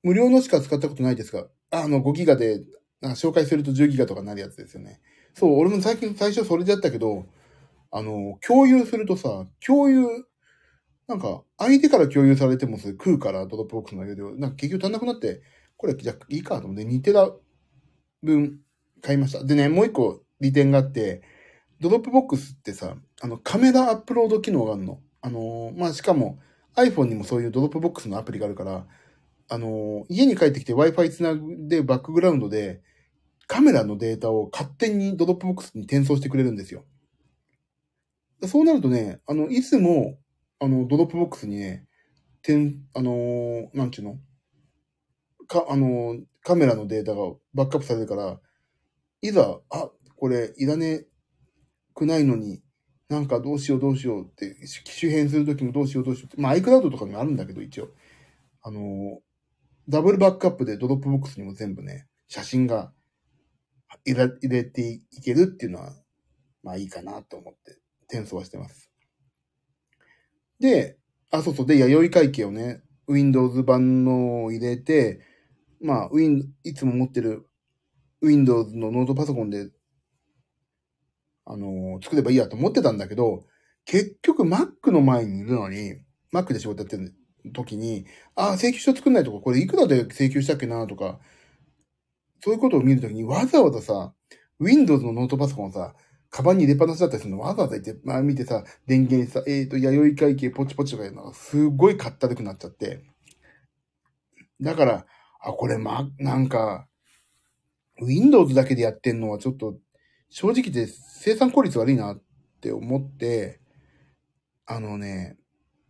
無料のしか使ったことないですが、あの、5ギガで、紹介すると10ギガとかなるやつですよね。そう、俺も最近、最初それでやったけど、あの、共有するとさ、共有なんか、相手から共有されてもそれ食うからドロップボックスの容量、なんか結局足んなくなって、これじゃいいかと思って2テラ分買いました。でね、もう一個利点があって、ドロップボックスってさ、あの、カメラアップロード機能があるの。あのー、まあ、しかも iPhone にもそういうドロップボックスのアプリがあるから、あのー、家に帰ってきて Wi-Fi つなぐでバックグラウンドでカメラのデータを勝手にドロップボックスに転送してくれるんですよ。そうなるとね、あの、いつもあの、ドロップボックスにね、てん、あのー、なんちゅうの？か、あのー、カメラのデータがバックアップされるから、いざ、あ、これいらねくないのに、なんかどうしようどうしようって、機種変するときもどうしようどうしようって、まあ iCloud とかにもあるんだけど、一応。あのー、ダブルバックアップでドロップボックスにも全部ね、写真が入れていけるっていうのは、まあいいかなと思って転送はしてます。で、あ、そうそう。で、弥生会計をね、Windows 版のを入れて、まあ、Win、いつも持ってる Windows のノートパソコンで、あのー、作ればいいやと思ってたんだけど、結局 Mac の前にいるのに、Mac で仕事やってる時に、ああ、請求書作んないとか、これいくらで請求したっけなとか、そういうことを見るときにわざわざさ、Windows のノートパソコンさ、カバンに入れっぱなしだったりするのわざわざ言って、まあ見てさ、電源さ、えっ、ー、と、弥生会計ポチポチとかいうのがすごいかったるくなっちゃって。だから、あ、これま、なんか、Windows だけでやってんのはちょっと、正直で生産効率悪いなって思って、あのね、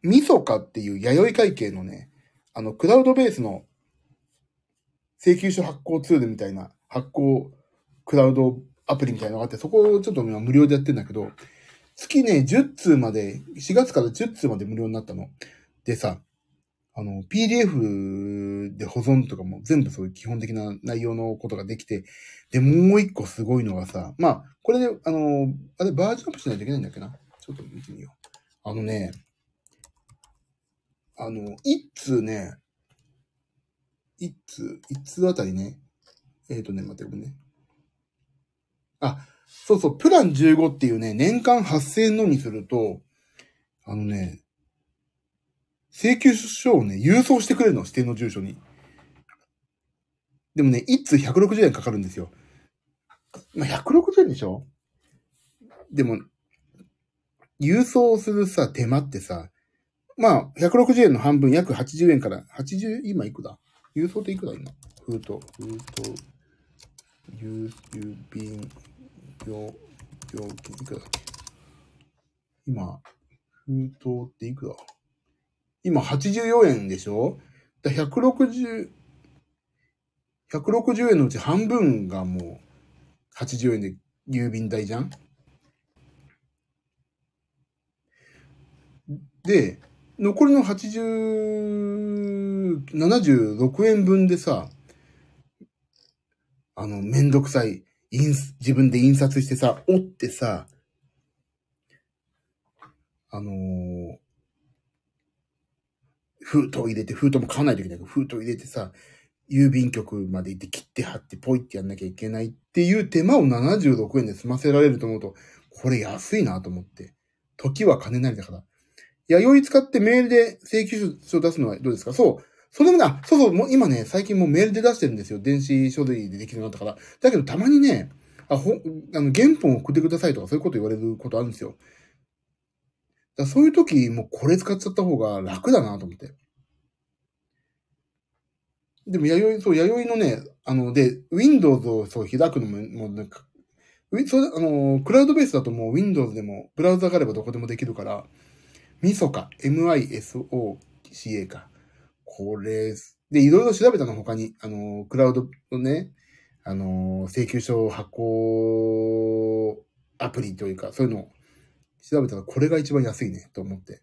ミソカっていう弥生会計のね、あの、クラウドベースの請求書発行ツールみたいな発行クラウドアプリみたいなのがあって、そこをちょっと今無料でやってんだけど、月ね、10通まで、4月から10通まで無料になったの。でさ、あの、PDF で保存とかも全部そういう基本的な内容のことができて、で、もう一個すごいのがさ、まあ、これで、あの、あれバージョンアップしないといけないんだっけな？ちょっと見てみよう。あのね、あの、一通ね、一通、一通あたりね、えっ、ー、とね、待ってごめんね。あ、そうそう、プラン15っていうね、年間8000円のにすると、あのね、請求書をね、郵送してくれるの、指定の住所に。でもね、一通160円かかるんですよ。まあ、160円でしょ？でも、郵送するさ、手間ってさ、まあ、160円の半分、約80円から、80、今いくだ？郵送っていくだ今？封筒、封筒、郵、郵便、料、料金、いくらだっけ？今、封筒っていくだ今84円でしょ？だ160、160円のうち半分がもう80円で郵便代じゃん？で、残りの80、76円分でさ、あの、めんどくさい、自分で印刷してさ、折ってさ、あのー、封筒入れて、封筒も買わないといけないから、封筒入れてさ、郵便局まで行って切って貼ってポイってやんなきゃいけないっていう手間を76円で済ませられると思うと、これ安いなと思って。時は金なりだから。弥生使ってメールで請求書を出すのはどうですか？そう。それもな、そうそう、もう今ね、最近もうメールで出してるんですよ。電子書類でできるようになったから。だけどたまにね、あ、ほ、あの、原本送ってくださいとかそういうこと言われることあるんですよ。だそういう時、もうこれ使っちゃった方が楽だなと思って。でも、弥生、そう、弥生のね、あの、で、Windows をそう開くのも、もうなんか、そう、あの、クラウドベースだともう Windows でも、ブラウザがあればどこでもできるから、ミソか、MISOCA か。これ、で、いろいろ調べたの他に、あの、クラウドのね、あの、請求書発行アプリというか、そういうのを調べたらこれが一番安いね、と思って。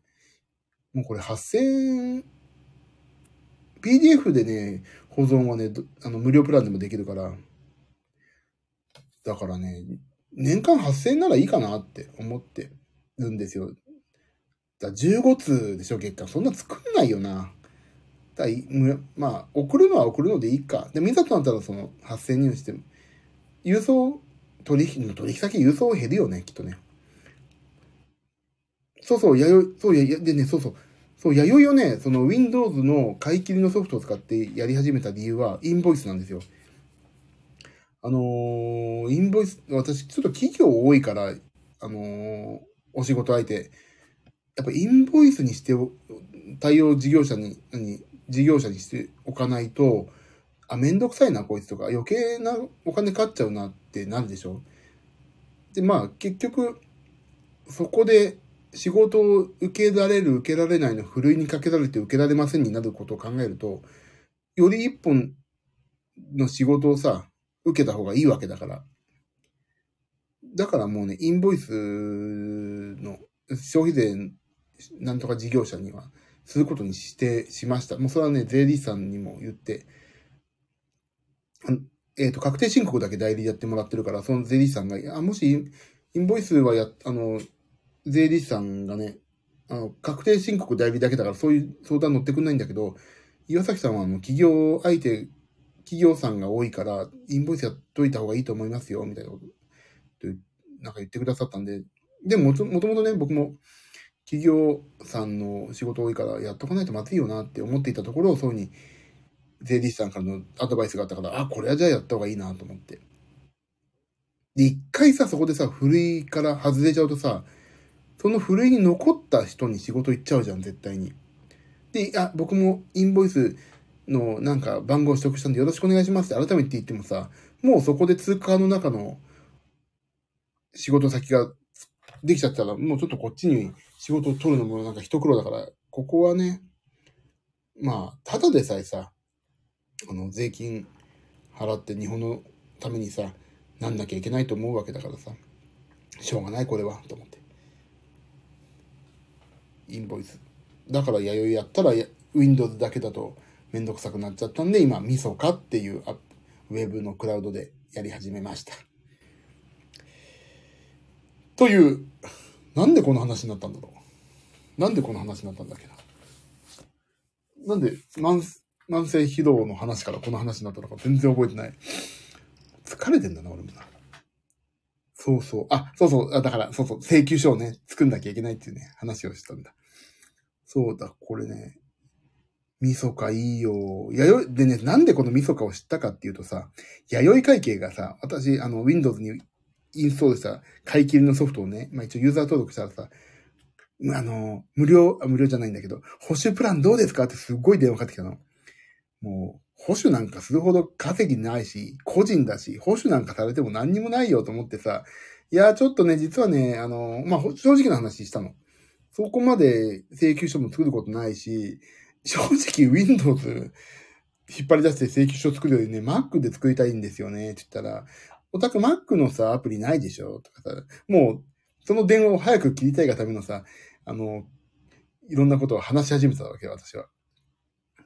もうこれ8000 PDF でね、保存はね、あの、無料プランでもできるから、だからね、年間8000ならいいかなって思ってるんですよ。だ15通でしょ、月間。そんな作んないよな。だまあ、送るのは送るのでいいか。でも、いざとなったらその8000人にして、郵送、取引取引先郵送減るよね、きっとね。そうそう、やよ、そうや、でね、そうそう。そう、弥生をね、その Windows の買い切りのソフトを使ってやり始めた理由は、インボイスなんですよ。あのー、インボイス、私、ちょっと企業多いから、あのー、お仕事相手、やっぱインボイスにして対応事業者に、に、事業者にしておかないと、あ、めんどくさいな、こいつとか、余計なお金かかっちゃうなってなるでしょ。で、まあ、結局、そこで仕事を受けられる、受けられないのふるいにかけられて受けられませんになることを考えると、より一本の仕事をさ、受けた方がいいわけだから。だからもうね、インボイスの消費税なんとか事業者には、することにして、しました。もうそれはね、税理士さんにも言って、えっ、ー、と、確定申告だけ代理でやってもらってるから、その税理士さんが、あ、もし、インボイスはや、あの、税理士さんがね、あの、確定申告代理だけだから、そういう相談乗ってくんないんだけど、岩崎さんは、あの、企業相手、企業さんが多いから、インボイスやっといた方がいいと思いますよ、みたいなこと、なんか言ってくださったんで、でも、もともとね、僕も、企業さんの仕事多いからやっとかないとまずいよなって思っていたところを、そういうに税理士さんからのアドバイスがあったから、あ、これはじゃあやった方がいいなと思って。で、一回さ、そこでさ、ふるいから外れちゃうとさ、そのふるいに残った人に仕事行っちゃうじゃん、絶対に。で、あ、僕もインボイスのなんか番号取得したんでよろしくお願いしますって改めて言ってもさ、もうそこで通貨の中の仕事先ができちゃったら、もうちょっとこっちに仕事を取るのもなんか一苦労だから、ここはね、まあ、ただでさえさ、あの、税金払って日本のためにさ、なんなきゃいけないと思うわけだからさ、しょうがないこれは、と思って。インボイス。だから弥生やったら Windows だけだとめんどくさくなっちゃったんで、今、みそかっていうウェブのクラウドでやり始めました。という、なんでこの話になったんだろう。なんでこの話になったんだっけな。なんで、慢慢性疲労の話からこの話になったのか全然覚えてない。疲れてんだな、俺もな。そうそう。あ、そうそう。だから、そうそう。請求書をね、作んなきゃいけないっていうね、話をしたんだ。そうだ、これね。味噌かいいよ。弥生、でね、なんでこの味噌かを知ったかっていうとさ、弥生会計がさ、私、あの、Windows にインストールした買い切りのソフトをね、まあ一応ユーザー登録したらさ、あの、無料、無料じゃないんだけど、保守プランどうですかってすっごい電話かかってきたの。もう、保守なんかするほど稼ぎないし、個人だし、保守なんかされても何にもないよと思ってさ、いや、ちょっとね、実はね、あの、まあ、正直な話したの。そこまで請求書も作ることないし、正直 Windows 引っ張り出して請求書作るよりね、Mac で作りたいんですよね、って言ったら、おたく Mac のさ、アプリないでしょ？とかさ、もう、その電話を早く切りたいがためのさ、あの、いろんなことを話し始めたわけよ、私は。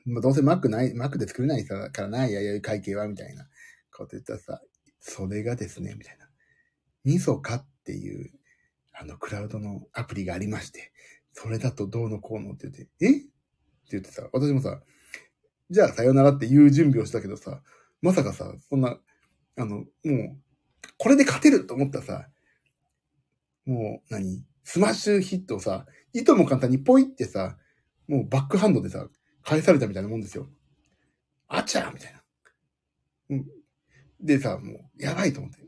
まあ、どうせ Mac ない、Mac で作れないからない、やや会計は、みたいなこと言ったらさ、それがですね、みたいな。みそかっていう、あの、クラウドのアプリがありまして、それだとどうのこうのって言って、え？って言ってさ、私もさ、じゃあさよならって言う準備をしたけどさ、まさかさ、そんな、あの、もう、これで勝てると思ったさ、もう何、スマッシュヒットをさ、いとも簡単にポイってさ、もうバックハンドでさ、返されたみたいなもんですよ。あちゃーみたいな。うん。でさ、もう、やばいと思って。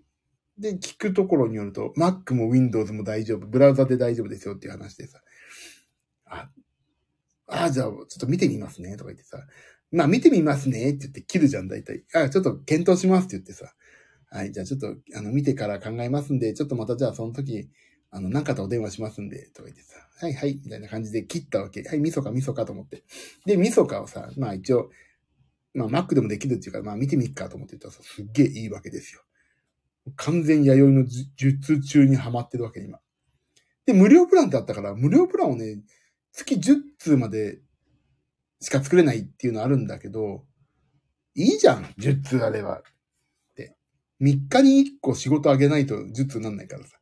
で、聞くところによると、Mac も Windows も大丈夫、ブラウザで大丈夫ですよっていう話でさ、あ、あ、じゃあ、ちょっと見てみますね、とか言ってさ、まあ見てみますねって言って切るじゃん、大体。あ、ちょっと検討しますって言ってさ、はい、じゃあちょっと、あの、見てから考えますんで、ちょっとまたじゃあその時、あの、何かとお電話しますんで、とか言ってさ、はいはい、みたいな感じで切ったわけ。はい、味噌か味噌かと思って。で、味噌かをさ、まあ一応、まあ Mac でもできるっていうから、まあ見てみっかと思ってたらさ、すっげえいいわけですよ。完全弥生の術中にはまってるわけ、今。で、無料プランってあったから、無料プランをね、月10通までしか作れないっていうのあるんだけど、いいじゃん、10通あれば。って。3日に1個仕事あげないと10通なんないからさ。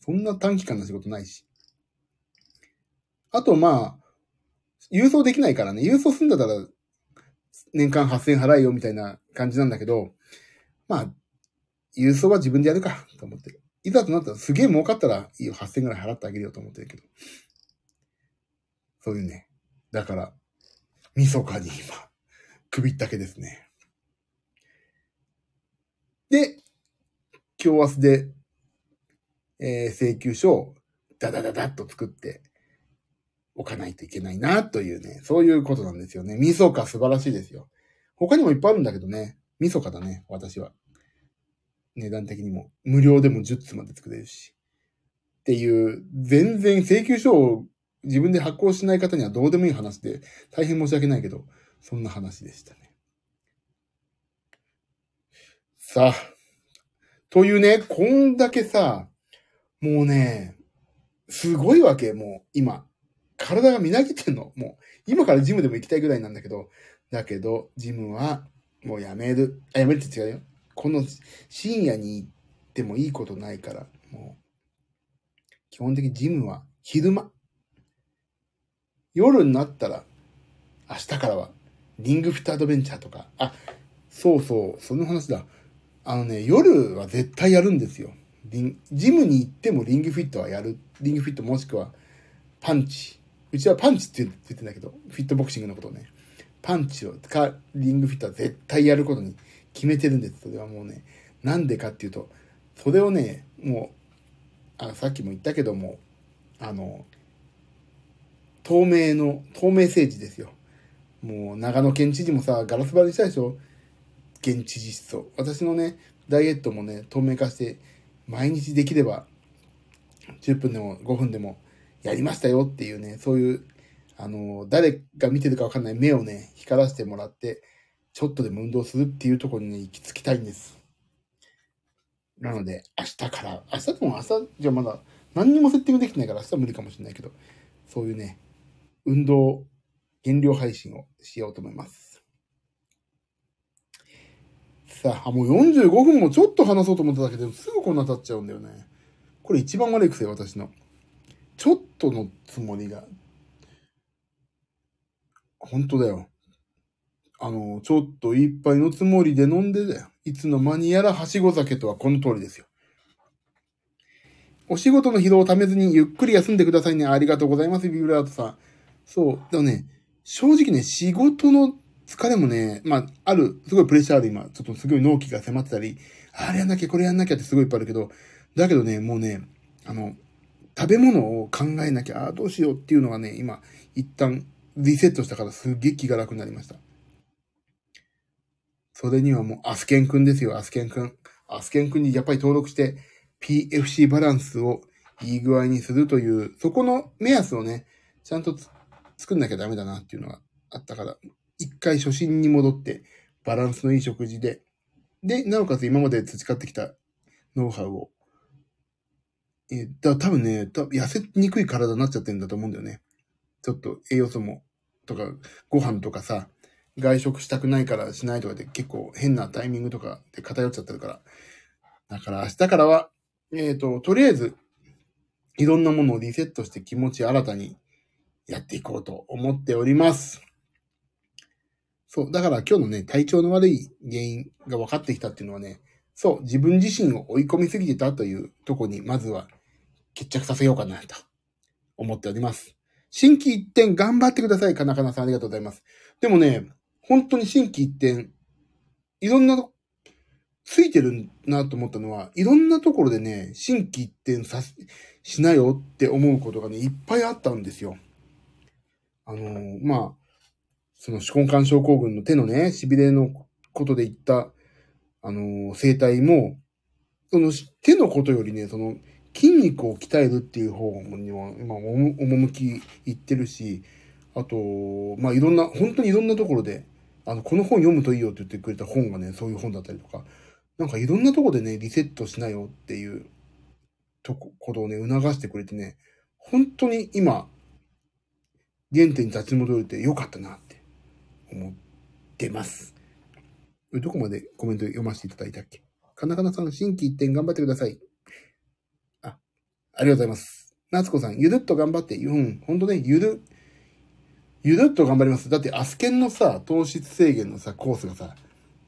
そんな短期間の仕事ないし。あと、まあ、郵送できないからね、郵送すんだったら、年間8000円払えよみたいな感じなんだけど、まあ、郵送は自分でやるか、と思ってる。いざとなったらすげえ儲かったらいいよ、8000円ぐらい払ってあげるよと思ってるけど。そういうね。だから、みそかに今、首ったけですね。で、今日明日で、えー、請求書をダダダダッと作って、置かないといけないな、というね、そういうことなんですよね。味噌か素晴らしいですよ。他にもいっぱいあるんだけどね、味噌かだね、私は。値段的にも。無料でも10つまで作れるし。っていう、全然請求書を自分で発行しない方にはどうでもいい話で、大変申し訳ないけど、そんな話でしたね。さあ、というね、こんだけさ、もうね、すごいわけ、もう、今。体がみなぎってんの。もう、今からジムでも行きたいぐらいなんだけど、だけど、ジムは、もうやめる。あ、やめるって違うよ。この深夜に行ってもいいことないから、もう、基本的にジムは昼間。夜になったら、明日からは、リングフィットアドベンチャーとか、あ、そうそう、その話だ。あのね、夜は絶対やるんですよ。ジムに行ってもリングフィットはやる。リングフィットもしくはパンチ。うちはパンチって言ってんだけど、フィットボクシングのことをね。パンチを、か、リングフィットは絶対やることに決めてるんです。それはもうね、なんでかっていうと、それをね、もう、あさっきも言ったけども、あの、透明の、透明政治ですよ。もう、長野県知事もさ、ガラス張りしたでしょ？現地実装。私のね、ダイエットもね、透明化して、毎日できれば、10分でも5分でもやりましたよっていうね、そういう、あの、誰が見てるかわかんない目をね、光らせてもらって、ちょっとでも運動するっていうところにね、行き着きたいんです。なので、明日から、明日でも朝じゃまだ何にもセッティングできてないから明日は無理かもしれないけど、そういうね、運動減量配信をしようと思います。さあ、もう45分もちょっと話そうと思っただけでも、すぐこんな経っちゃうんだよね。これ一番悪い癖、私の。ちょっとのつもりが。本当だよ。あの、ちょっと一杯のつもりで飲んでだよ。いつの間にやらはしご酒とはこの通りですよ。お仕事の疲労をためずにゆっくり休んでくださいね。ありがとうございます、ビブラートさん。そう。でもね、正直ね、仕事の疲れもね、まあ、ある、すごいプレッシャーある今、ちょっとすごい納期が迫ってたり、あれやんなきゃ、これやんなきゃってすごいいっぱいあるけど、だけどね、もうね、あの、食べ物を考えなきゃ、あ、どうしようっていうのがね、今、一旦リセットしたからすっげえ気が楽になりました。それにはもう、アスケンくんですよ、アスケンくん。アスケンくんにやっぱり登録して、PFC バランスをいい具合にするという、そこの目安をね、ちゃんと作んなきゃダメだなっていうのがあったから、一回初心に戻って、バランスのいい食事で、で、なおかつ今まで培ってきたノウハウを、えーだ多分ね、た痩せにくい体になっちゃってるんだと思うんだよね。ちょっと栄養素も、とか、ご飯とかさ、外食したくないからしないとかで結構変なタイミングとかで偏っちゃってるから。だから明日からは、えっ、と、とりあえず、いろんなものをリセットして気持ち新たにやっていこうと思っております。そう。だから今日のね、体調の悪い原因が分かってきたっていうのはね、そう、自分自身を追い込みすぎてたというとこに、まずは決着させようかなと思っております。新規一点頑張ってください。かなかなさんありがとうございます。でもね、本当に新規一点、いろんなついてるなと思ったのは、いろんなところでね、新規一点さし、しなよって思うことがね、いっぱいあったんですよ。あのまあ、その手根管症候群の手のね、痺れのことで言った、あのー生態も、その手のことよりね、その筋肉を鍛えるっていう方には、今、おも趣いってるし、あと、まあいろんな、本当にいろんなところで、あの、この本読むといいよって言ってくれた本がね、そういう本だったりとか、なんかいろんなとこでね、リセットしなよっていうとこ、ことをね、促してくれてね、本当に今、原点に立ち戻れてよかったなって思ってます。どこまでコメント読ませていただいたっけ？かなかなさん、新規一点頑張ってください。あ、ありがとうございます。夏子さん、ゆるっと頑張って。うん、ほんとね、ゆる、ゆるっと頑張ります。だって、アスケンのさ、糖質制限のさ、コースがさ、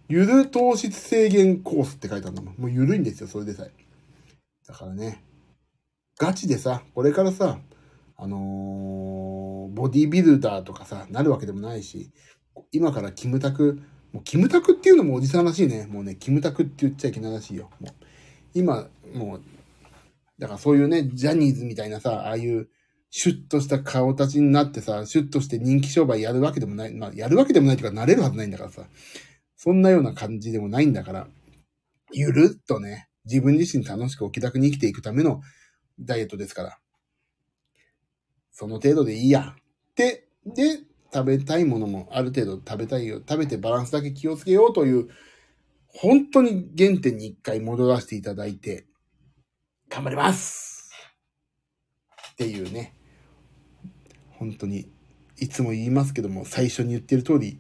ゆる糖質制限コースって書いてあるんだも。もうゆるいんですよ、それでさえ。だからね、ガチでさ、これからさ、あのーボディビルダーとかさ、なるわけでもないし、今からキムタク、もうキムタクっていうのもおじさんらしいね。もうね、キムタクって言っちゃいけないらしいよ。もう今、もう、だからそういうね、ジャニーズみたいなさ、ああいうシュッとした顔立ちになってさ、シュッとして人気商売やるわけでもない、まあ、やるわけでもないというか、なれるはずないんだからさ、そんなような感じでもないんだから、ゆるっとね、自分自身楽しくお気楽に生きていくためのダイエットですから、その程度でいいや。で、で、食べたいものもある程度食べたいよ。食べてバランスだけ気をつけようという、本当に原点に一回戻らせていただいて、頑張りますっていうね。本当に、いつも言いますけども、最初に言ってる通り、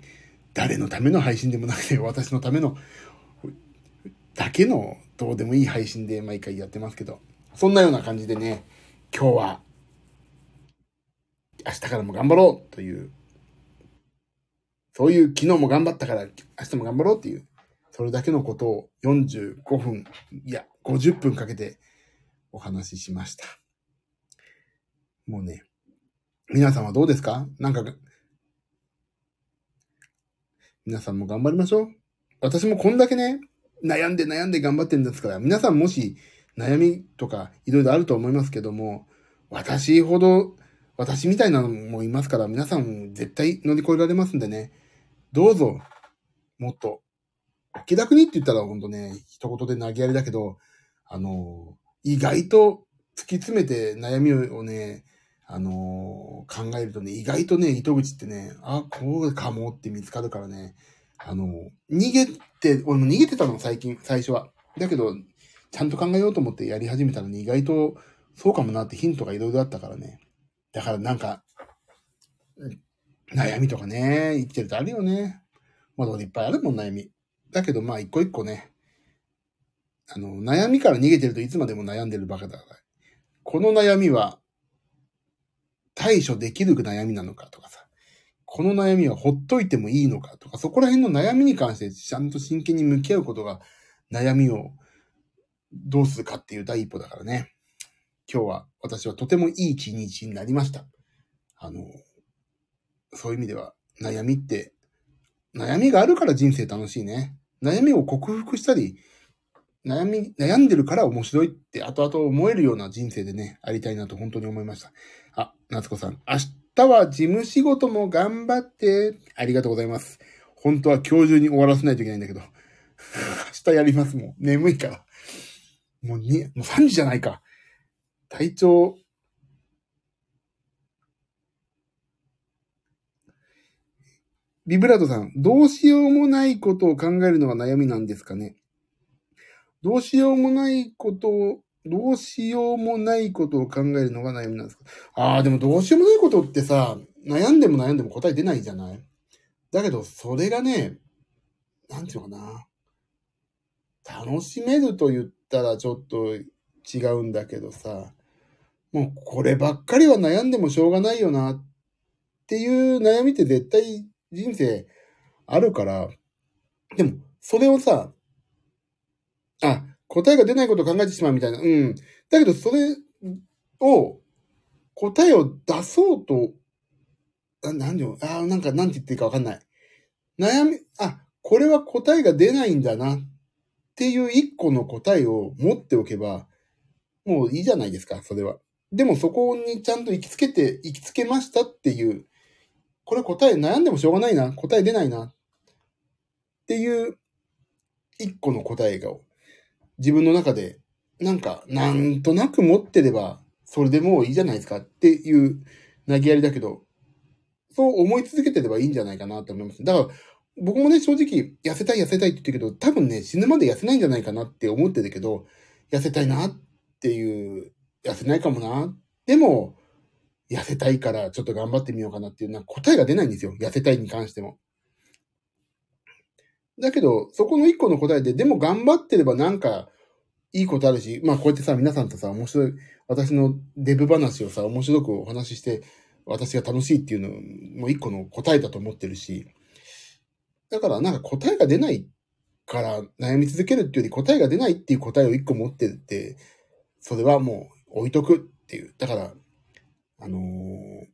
誰のための配信でもなくて、私のための、だけのどうでもいい配信で毎回やってますけど、そんなような感じでね、今日は、明日からも頑張ろうという、そういう昨日も頑張ったから明日も頑張ろうっていう、それだけのことを45分、いや、50分かけてお話ししました。もうね、皆さんはどうですか？なんか、皆さんも頑張りましょう。私もこんだけね、悩んで悩んで頑張ってるんですから、皆さんもし悩みとかいろいろあると思いますけども、私ほど、私みたいなのもいますから、皆さん絶対乗り越えられますんでね、どうぞ、もっと、お気楽にって言ったらほんとね、一言で投げやりだけど、あの、意外と突き詰めて悩みをね、あの考えるとね、意外とね、糸口ってね、あ、こうかもって見つかるからね、あの逃げて、俺も逃げてたの、最近、最初は。だけど、ちゃんと考えようと思ってやり始めたらね、意外とそうかもなってヒントがいろいろあったからね。だからなんか、悩みとかね、生きてるとあるよね。まだいっぱいあるもん、悩み。だけど、まあ、一個一個ね、あの、悩みから逃げてるといつまでも悩んでるバカだから。この悩みは、対処できる悩みなのか？とかさ、この悩みはほっといてもいいのか？とか、そこら辺の悩みに関してちゃんと真剣に向き合うことが、悩みをどうするかっていう第一歩だからね。今日は私はとてもいい一日になりました。あの、そういう意味では悩みって、悩みがあるから人生楽しいね。悩みを克服したり、悩み、悩んでるから面白いって後々思えるような人生でね、ありたいなと本当に思いました。あ、夏子さん、明日は事務仕事も頑張って、ありがとうございます。本当は今日中に終わらせないといけないんだけど、明日やりますもん。眠いから。もうに、もう3時じゃないか。体調、ビブラートさん、どうしようもないことを考えるのが悩みなんですかね？どうしようもないことを、どうしようもないことを考えるのが悩みなんですか？ああ、でもどうしようもないことってさ、悩んでも悩んでも答え出ないじゃない？だけど、それがね、なんていうのかな？楽しめると言ったらちょっと違うんだけどさ、もうこればっかりは悩んでもしょうがないよなっていう悩みって絶対人生あるから、でも、それをさ、あ、答えが出ないことを考えてしまうみたいな。うん。だけど、それを、答えを出そうと、あ、なんであ、なんか、なんて言っていいかわかんない。悩み、あ、これは答えが出ないんだなっていう一個の答えを持っておけば、もういいじゃないですか、それは。でもそこにちゃんと行きつけて、行きつけましたっていう、これ答え悩んでもしょうがないな、答え出ないなっていう一個の答えが自分の中で、なんか、なんとなく持ってれば、それでもういいじゃないですかっていう投げやりだけど、そう思い続けてればいいんじゃないかなと思います。だから、僕もね、正直、痩せたい痩せたいって言ってるけど、多分ね、死ぬまで痩せないんじゃないかなって思ってるけど、痩せたいなっていう、痩せないかもな。でも、痩せたいからちょっと頑張ってみようかなっていうのは答えが出ないんですよ。痩せたいに関しても。だけど、そこの一個の答えで、でも頑張ってればなんか、いいことあるし、まあこうやってさ、皆さんとさ、面白い、私のデブ話をさ、面白くお話しして、私が楽しいっていうのも一個の答えだと思ってるし、だからなんか答えが出ないから悩み続けるっていうより答えが出ないっていう答えを一個持ってるって、それはもう置いとくっていう。だから、あのー、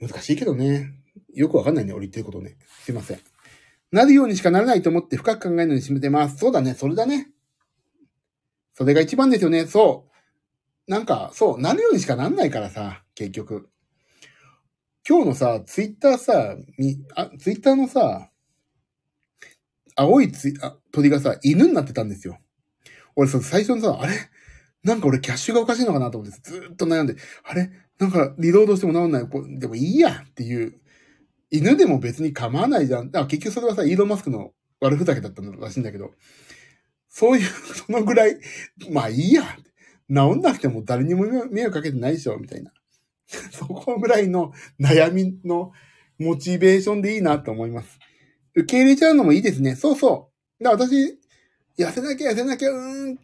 難しいけどね。よくわかんないね、俺言ってることね。すいません。なるようにしかならないと思って深く考えるのに締めてます。そうだね、それだね。それが一番ですよね。そう。なんか、そう、なるようにしかなんないからさ、結局。今日のさ、ツイッターさ、み、あ、ツイッターのさ、青いツイあ鳥がさ、犬になってたんですよ。俺さ、最初にさ、あれ？なんか俺キャッシュがおかしいのかなと思ってずっと悩んで、あれ？なんかリロードしても治んない？こでもいいやっていう犬でも別に構わないじゃん。だから結局それはさ、イーロンマスクの悪ふざけだったらしいんだけど、そういう、そのぐらい、まあいいや。治んなくても誰にも迷惑かけてないでしょ、みたいな。そこぐらいの悩みのモチベーションでいいなと思います。受け入れちゃうのもいいですね。そうそう。だ私、痩せなきゃ痩せなきゃ、うーん。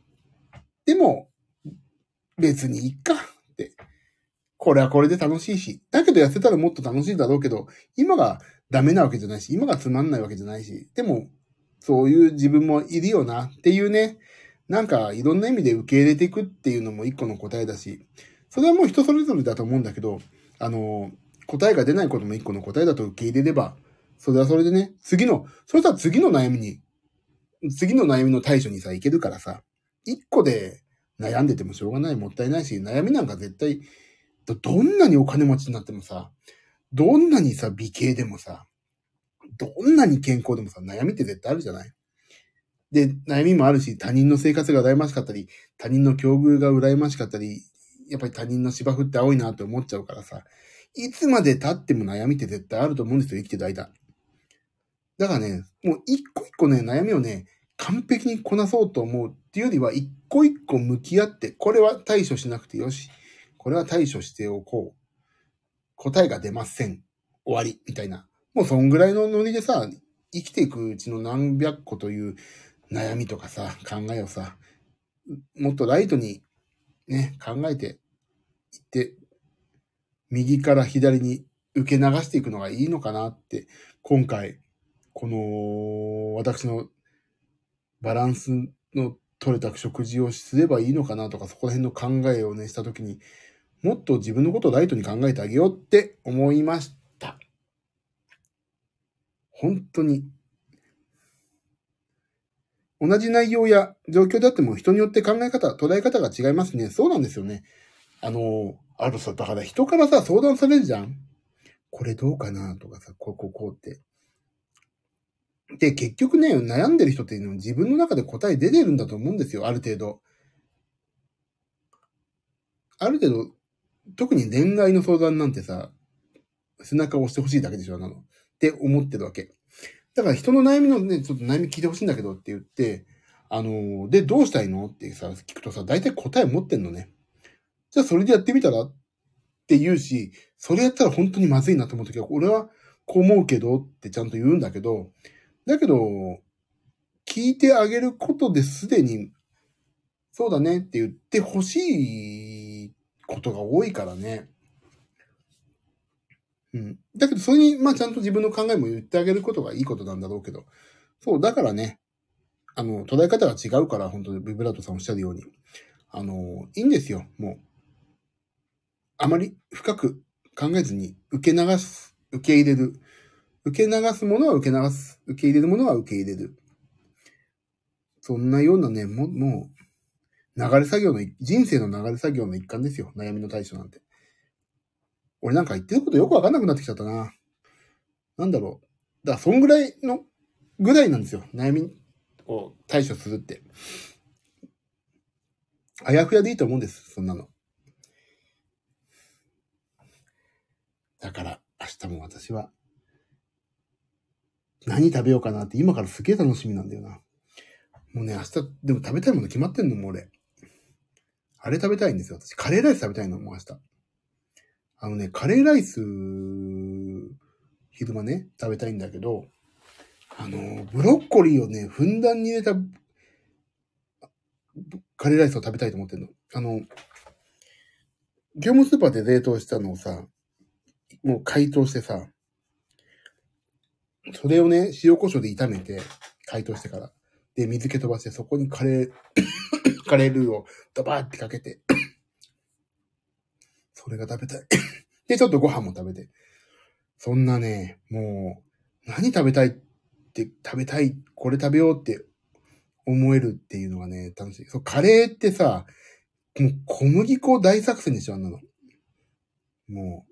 でも、別にいっかって。これはこれで楽しいし。だけど痩せたらもっと楽しいだろうけど、今がダメなわけじゃないし、今がつまんないわけじゃないし、でも、そういう自分もいるよなっていうね、なんかいろんな意味で受け入れていくっていうのも一個の答えだし、それはもう人それぞれだと思うんだけど、あの、答えが出ないことも一個の答えだと受け入れれば、それはそれでね、次の、そしたら次の悩みに、次の悩みの対処にさ、いけるからさ、一個で悩んでてもしょうがない、もったいないし、悩みなんか絶対どんなにお金持ちになってもさ、どんなにさ、美形でもさ、どんなに健康でもさ、悩みって絶対あるじゃない？で、悩みもあるし、他人の生活が羨ましかったり、他人の境遇が羨ましかったり、やっぱり他人の芝生って青いなって思っちゃうからさ、いつまで経っても悩みって絶対あると思うんですよ、生きてる間。だからね、もう一個一個ね、悩みをね、完璧にこなそうと思うっていうよりは、一個一個向き合って、これは対処しなくてよし。これは対処しておこう。答えが出ません。終わり。みたいな。もうそんぐらいのノリでさ、生きていくうちの何百個という悩みとかさ、考えをさ、もっとライトにね、考えていって、右から左に受け流していくのがいいのかなって、今回、この、私のバランスの取れた食事をすればいいのかなとか、そこら辺の考えをね、したときに、もっと自分のことをライトに考えてあげようって思いました。本当に。同じ内容や状況であっても人によって考え方、捉え方が違いますね。そうなんですよね。あの、あるさ、だから人からさ、相談されるじゃんこれどうかなとかさ、こうこうこうって。で、結局ね、悩んでる人っていうのは自分の中で答え出てるんだと思うんですよ、ある程度。ある程度、特に恋愛の相談なんてさ、背中を押してほしいだけでしょ、なの。って思ってるわけ。だから人の悩みのね、ちょっと悩み聞いてほしいんだけどって言って、あの、で、どうしたいのってさ、聞くとさ、大体答え持ってんのね。じゃあそれでやってみたらって言うし、それやったら本当にまずいなと思うときは、俺はこう思うけどってちゃんと言うんだけど、だけど、聞いてあげることですでに、そうだねって言ってほしいことが多いからね。うん。だけど、それに、まあちゃんと自分の考えも言ってあげることがいいことなんだろうけど。そう、だからね、あの、捉え方が違うから、本当にビブラートさんおっしゃるように。あの、いいんですよ、もう。あまり深く考えずに受け流す、受け入れる。受け流すものは受け流す。受け入れるものは受け入れる。そんなようなね、ももう、流れ作業の、人生の流れ作業の一環ですよ。悩みの対処なんて。俺なんか言ってることよくわかんなくなってきちゃったな。なんだろう。だから、そんぐらいの、ぐらいなんですよ。悩みを対処するって。あやふやでいいと思うんです。そんなの。だから、明日も私は、何食べようかなって今からすげえ楽しみなんだよな。もうね、明日、でも食べたいもの決まってんのもう俺。あれ食べたいんですよ、私。カレーライス食べたいの、もう明日。あのね、カレーライス、昼間ね、食べたいんだけど、あの、ブロッコリーをね、ふんだんに入れた、カレーライスを食べたいと思ってんの。あの、業務スーパーで冷凍したのをさ、もう解凍してさ、それをね、塩胡椒で炒めて、解凍してから。で、水気飛ばして、そこにカレー カレールーをドバーってかけて それが食べたい で、ちょっとご飯も食べて。そんなね、もう、何食べたいって食べたい、これ食べようって思えるっていうのがね、楽しい。そう、カレーってさ、もう小麦粉大作戦でしょ、あんなの。も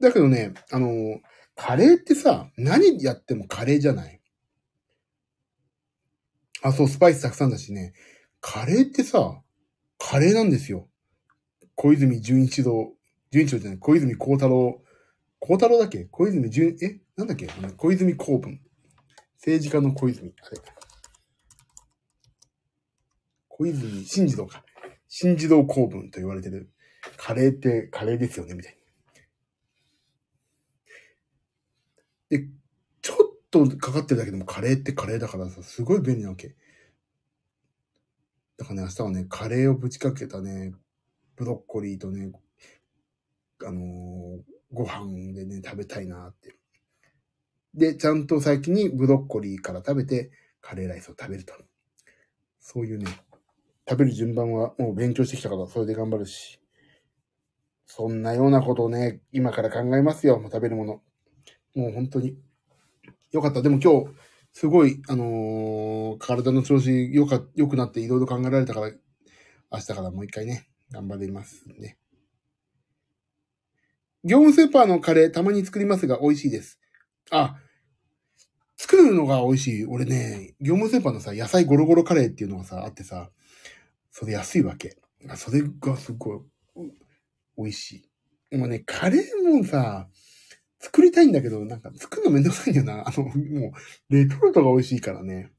う、だけどね、あの、カレーってさ、何やってもカレーじゃないあ、そう、スパイスたくさんだしね。カレーってさ、カレーなんですよ。小泉純一郎、純一郎じゃない、小泉孝太郎、孝太郎だっけ？小泉純、え？なんだっけ？小泉公文。政治家の小泉、あれ。小泉進次郎か。進次郎公文と言われてる。カレーってカレーですよね、みたいな。で、ちょっとかかってるだけでもカレーってカレーだからさ、すごい便利なわけ。だからね、明日はね、カレーをぶちかけたね、ブロッコリーとね、あのー、ご飯でね、食べたいなって。で、ちゃんと最近にブロッコリーから食べて、カレーライスを食べると。そういうね、食べる順番はもう勉強してきたから、それで頑張るし。そんなようなことをね、今から考えますよ、もう食べるもの。もう本当に。よかった。でも今日、すごい、あのー、体の調子よか、良くなっていろいろ考えられたから、明日からもう一回ね、頑張りますね。業務スーパーのカレーたまに作りますが美味しいです。あ、作るのが美味しい。俺ね、業務スーパーのさ、野菜ゴロゴロカレーっていうのがさ、あってさ、それ安いわけ。それがすごい、美味しい。でもね、カレーもさ、作りたいんだけど、なんか作るのめんどくさいんだよな。あの、もう、レトルトが美味しいからね。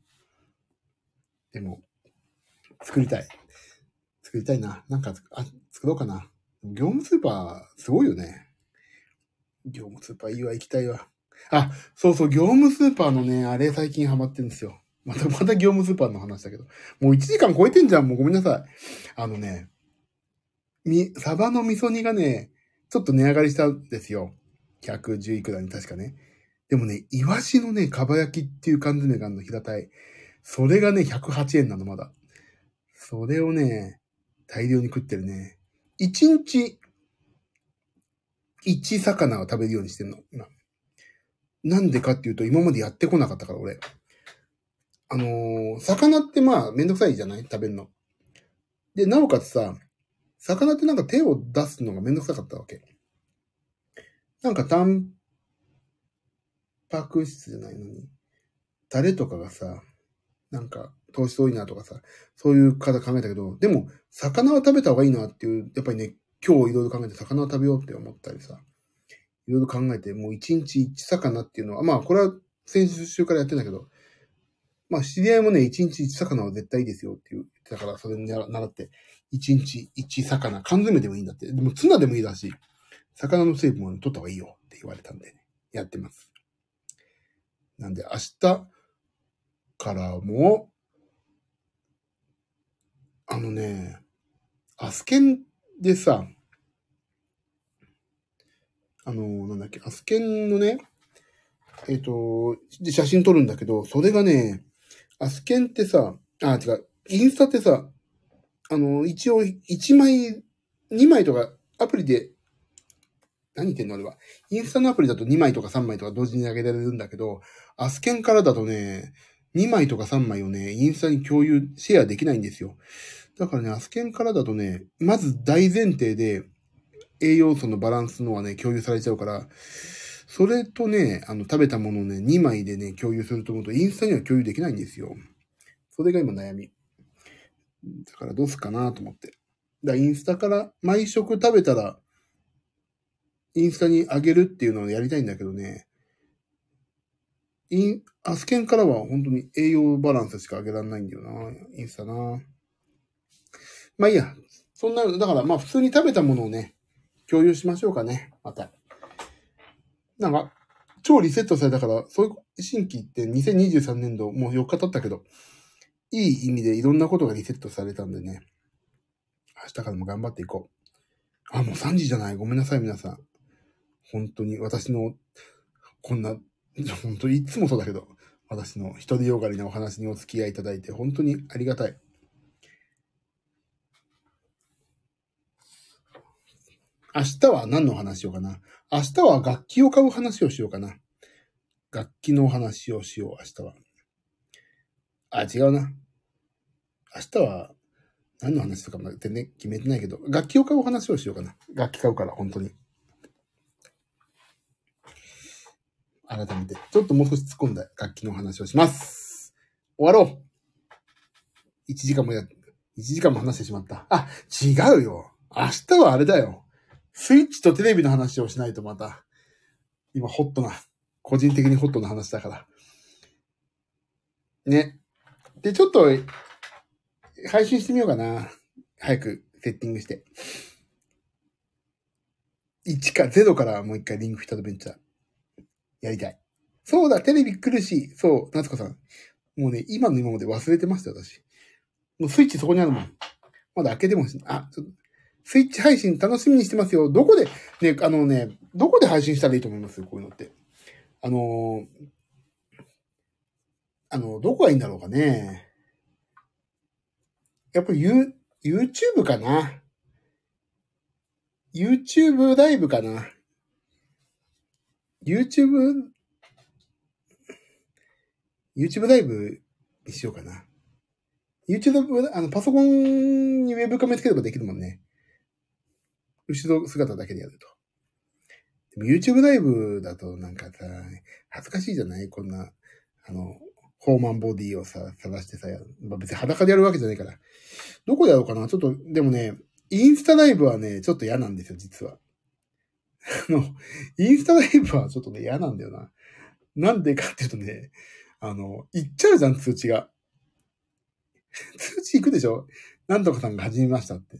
でも、作りたい。作りたいな。なんか、あ、作ろうかな。業務スーパー、すごいよね。業務スーパーいいわ、行きたいわ。あ、そうそう、業務スーパーのね、あれ最近ハマってるんですよ。また、また業務スーパーの話だけど。もう1時間超えてんじゃん、もうごめんなさい。あのね、み、サバの味噌煮がね、ちょっと値上がりしたんですよ。110いくらに確かね。でもね、イワシのね、かば焼きっていう缶詰があるの、平たい。それがね、108円なの、まだ。それをね、大量に食ってるね。1日、1魚を食べるようにしてんの、今。なんでかっていうと、今までやってこなかったから、俺。あのー魚ってまあ、めんどくさいじゃない？食べるの。で、なおかつさ、魚ってなんか手を出すのがめんどくさかったわけ。なんか、タンパク質じゃないのに、タレとかがさ、なんか、糖質多いなとかさ、そういう方考えたけど、でも、魚は食べた方がいいなっていう、やっぱりね、今日いろいろ考えて魚を食べようって思ったりさ、いろいろ考えて、もう一日一魚っていうのは、まあ、これは先週からやってんだけど、まあ、知り合いもね、一日一魚は絶対いいですよっていう、だからそれに習って、一日一魚、缶詰でもいいんだって。でもツナでもいいだしい、魚の成分を取った方がいいよって言われたんで、ね、やってます。なんで明日からも、あのね、アスケンでさ、あの、なんだっけ、アスケンのね、えっ、と、で写真撮るんだけど、それがね、アスケンってさ、あ、違う、インスタってさ、あの、一応、1枚、2枚とか、アプリで、何言ってんのあれは。インスタのアプリだと2枚とか3枚とか同時に上げられるんだけど、アスケンからだとね、2枚とか3枚をね、インスタに共有、シェアできないんですよ。だからね、アスケンからだとね、まず大前提で、栄養素のバランスのはね、共有されちゃうから、それとね、あの、食べたものをね、2枚でね、共有すると思うと、インスタには共有できないんですよ。それが今悩み。だからどうすっかなと思って。だからインスタから毎食食べたら、インスタにあげるっていうのをやりたいんだけどね。イン、アスケンからは本当に栄養バランスしかあげられないんだよな。インスタな。まあいいや。そんな、だからまあ普通に食べたものをね、共有しましょうかね。また。なんか、超リセットされたから、そういう新規って2023年度もう4日経ったけど、いい意味でいろんなことがリセットされたんでね。明日からも頑張っていこう。あ、もう3時じゃない。ごめんなさい、皆さん。本当に私の、こんな、本当にいつもそうだけど、私の一人よがりなお話にお付き合いいただいて、本当にありがたい。明日は何の話しようかな？明日は楽器を買う話をしようかな。楽器の話をしよう、明日は。あ、違うな。明日は何の話とかも全然決めてないけど、楽器を買う話をしようかな。楽器買うから、本当に。改めて、ちょっともう少し突っ込んだ楽器の話をします。終わろう !1 時間もや、1時間も話してしまった。あ、違うよ。明日はあれだよ。スイッチとテレビの話をしないとまた、今ホットな、個人的にホットな話だから。ね。で、ちょっと、配信してみようかな。早くセッティングして。1か0からもう一回リンクフィットアドベンチャー。やりたい。そうだ、テレビ来るし、そう、夏子さん。もうね、今の今まで忘れてました、私。もうスイッチそこにあるもん。まだ開けてもし、あ、ちょっと、スイッチ配信楽しみにしてますよ。どこで、ね、あのね、どこで配信したらいいと思います？よこういうのって。あのーあの、どこがいいんだろうかね。やっぱり You、YouTube かな？YouTube ライブかな？YouTube、YouTube ライブにしようかな。YouTube、あの、パソコンにウェブカメつければできるもんね。後ろ姿だけでやると。でも YouTube ライブだとなんかさ、恥ずかしいじゃない？こんな、あの、ホーマンボディをさ、探してさ、まあ、別に裸でやるわけじゃないから。どこでやろうかな？ちょっと、でもね、インスタライブはね、ちょっと嫌なんですよ、実は。あの、インスタライブはちょっとね、嫌なんだよな。なんでかっていうとね、あの、行っちゃうじゃん、通知が。通知行くでしょ？なんとかさんが始めましたって。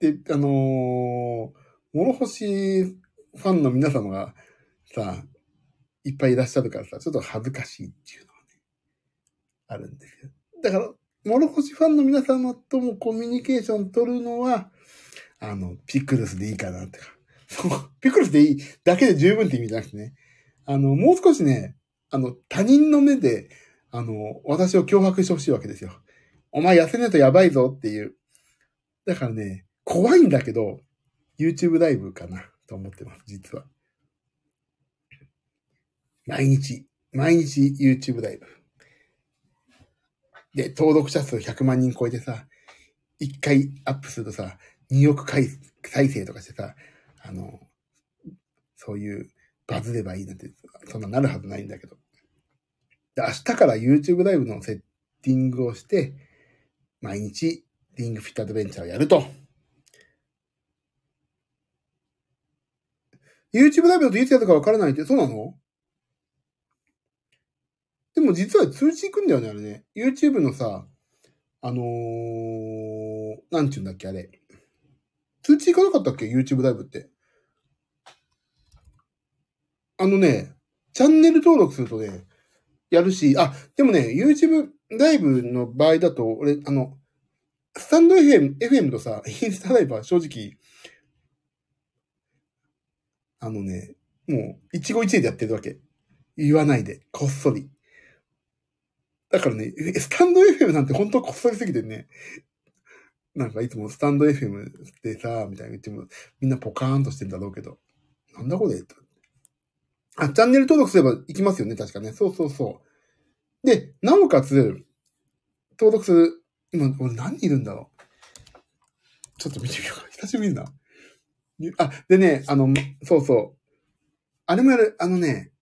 で、あのー諸星ファンの皆様がさ、いっぱいいらっしゃるからさ、ちょっと恥ずかしいっていうのがね、あるんですよ。だから、諸星ファンの皆様ともコミュニケーション取るのは、あの、ピクルスでいいかなってか。そう、ピクルスでいいだけで十分って意味じゃなくてね。あの、もう少しね、あの、他人の目で、あの、私を脅迫してほしいわけですよ。お前痩せねえとやばいぞっていう。だからね、怖いんだけど、YouTube ライブかなと思ってます、実は。毎日、毎日 YouTube ライブ。で、登録者数100万人超えてさ、1回アップするとさ、2億回再生とかしてさ、あの、そういうバズればいいなんて、そんななるはずないんだけど。で、明日から YouTube ライブのセッティングをして、毎日リングフィットアドベンチャーをやると。YouTube ライブだといつやるかわからないって、そうなの？でも実は通知行くんだよね、あれね。YouTube のさ、あのー、なんちゅうんだっけ、あれ。通知行かなかったっけ ?YouTube ライブって。あのね、チャンネル登録するとね、やるし、あ、でもね、YouTube ライブの場合だと、俺、あの、スタンド FM, FM とさ、インスタライブは正直、あのね、もう、一期一会でやってるわけ。言わないで、こっそり。だからね、スタンド FM なんて本当こっそりすぎてね、なんかいつもスタンド FM でさ、みたいな言っても、みんなポカーンとしてるんだろうけど、なんだこれあ、チャンネル登録すれば行きますよね、確かね。そうそうそう。で、なおかつ、登録する、今、俺何人いるんだろう。ちょっと見てみようか。久しぶりだな。あ、でね、あの、そうそう。あれもやる、あのね、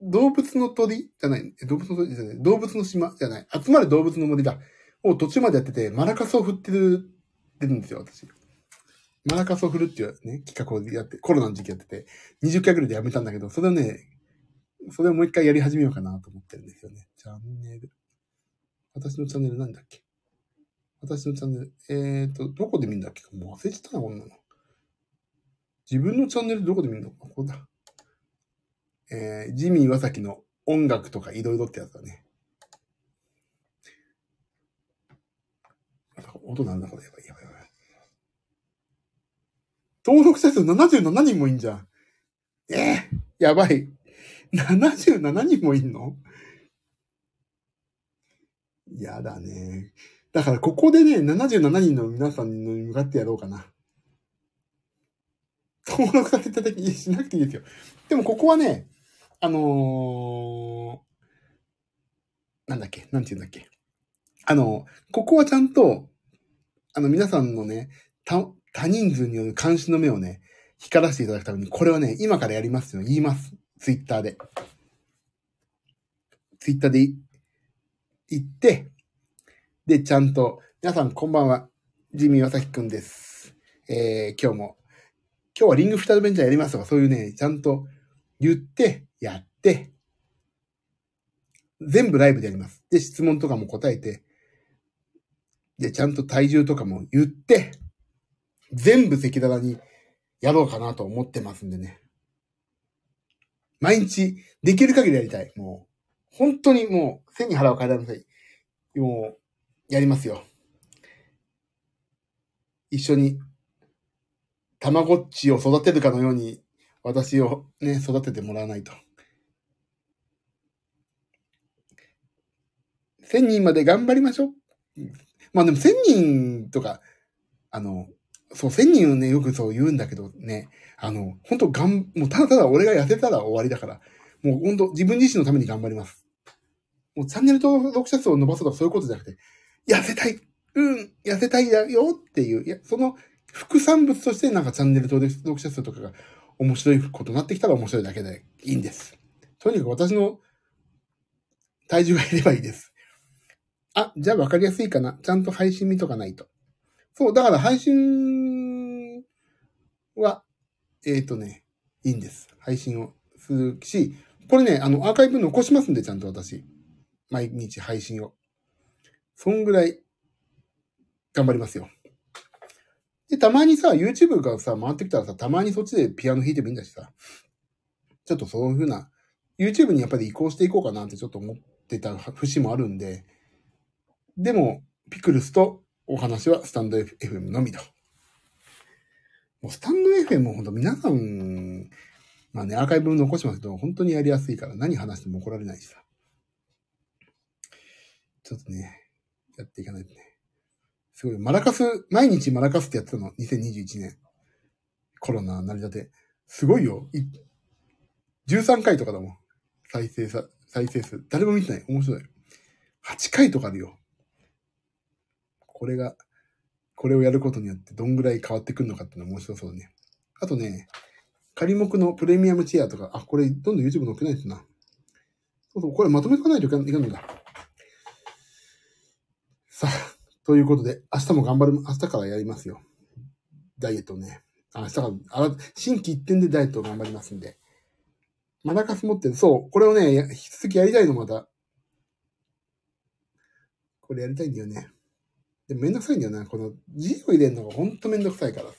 動物の鳥じゃない、動物の鳥じゃない、動物の島じゃない、集まる動物の森だ。を途中までやってて、マラカスを振ってる、てるんですよ、私。マラカスを振るっていうね、企画をやって、コロナの時期やってて、20回ぐらいでやめたんだけど、それをね、それをもう一回やり始めようかなと思ってるんですよね。チャンネル。私のチャンネルなんだっけ？私のチャンネル。えーと、どこで見るんだっけ？もう忘れちゃったな、こんなの。自分のチャンネルどこで見るの？ここだ。えー、ジミー・ワサキの音楽とかいろいろってやつだね。音なんだこれ。やばいやばいやばい。登録者数77人もいんじゃん。ええー、やばい。77人もいんの？やだね。だからここでね、77人の皆さんに向かってやろうかな。登録させていただき、しなくていいですよ。でもここはね、あのー、なんだっけ？なんて言うんだっけ？あの、ここはちゃんと、あの、皆さんのね、た、多人数による監視の目をね、光らせていただくために、これはね、今からやりますよ。言います。ツイッターで。ツイッターで言って、で、ちゃんと、皆さんこんばんは。ジミーわさきくんです。えー、今日も、今日はリングフィタドベンチャーやりますとか、そういうね、ちゃんと言って、やって、全部ライブでやります。で、質問とかも答えて、で、ちゃんと体重とかも言って、全部赤裸々にやろうかなと思ってますんでね。毎日、できる限りやりたい。もう、本当にもう、背に腹を変えられなさい。もう、やりますよ。一緒に、たまごっちを育てるかのように、私をね、育ててもらわないと。1000人まで頑張りましょう。まあでも1000人とか、あの、そう、1000人をね、よくそう言うんだけどね、あの、本当がん、もうただただ俺が痩せたら終わりだから、もう本当自分自身のために頑張ります。もうチャンネル登録者数を伸ばすとかそういうことじゃなくて、痩せたいうん、痩せたいだよっていう、いや、その副産物としてなんかチャンネル登録者数とかが面白いことになってきたら面白いだけでいいんです。とにかく私の体重が減ればいいです。あ、じゃあ分かりやすいかな。ちゃんと配信見とかないと。そう、だから配信は、えっ、ー、とね、いいんです。配信をするし、これね、あの、アーカイブ残しますんで、ちゃんと私。毎日配信を。そんぐらい、頑張りますよ。で、たまにさ、YouTube がさ、回ってきたらさ、たまにそっちでピアノ弾いてもいいんだしさ、ちょっとそういう風な、YouTube にやっぱり移行していこうかなってちょっと思ってた節もあるんで、でも、ピクルスとお話はスタンド FM のみと。もうスタンド FM も本当皆さん、まあね、アーカイブ残しますけど、本当にやりやすいから何話しても怒られないしさ。ちょっとね、やっていかないとね。すごい、マラカス、毎日マラカスってやってたの、2021年。コロナ成り立て。すごいよ。い13回とかだもん。再生さ、再生数。誰も見てない。面白い。8回とかあるよ。これが、これをやることによってどんぐらい変わってくるのかっていうのは面白そうね。あとね、仮目のプレミアムチェアとか、あ、これどんどん YouTube 載っけないとな。そうそう、これまとめとかないといかんのだ。さあ、ということで、明日も頑張る、明日からやりますよ。ダイエットね。明日から、あ新規一点でダイエットを頑張りますんで。マラカス持ってる。そう、これをね、引き続きやりたいの、また。これやりたいんだよね。でめんどくさいんだよな。この字を入れるのがほんとめんどくさいからさ。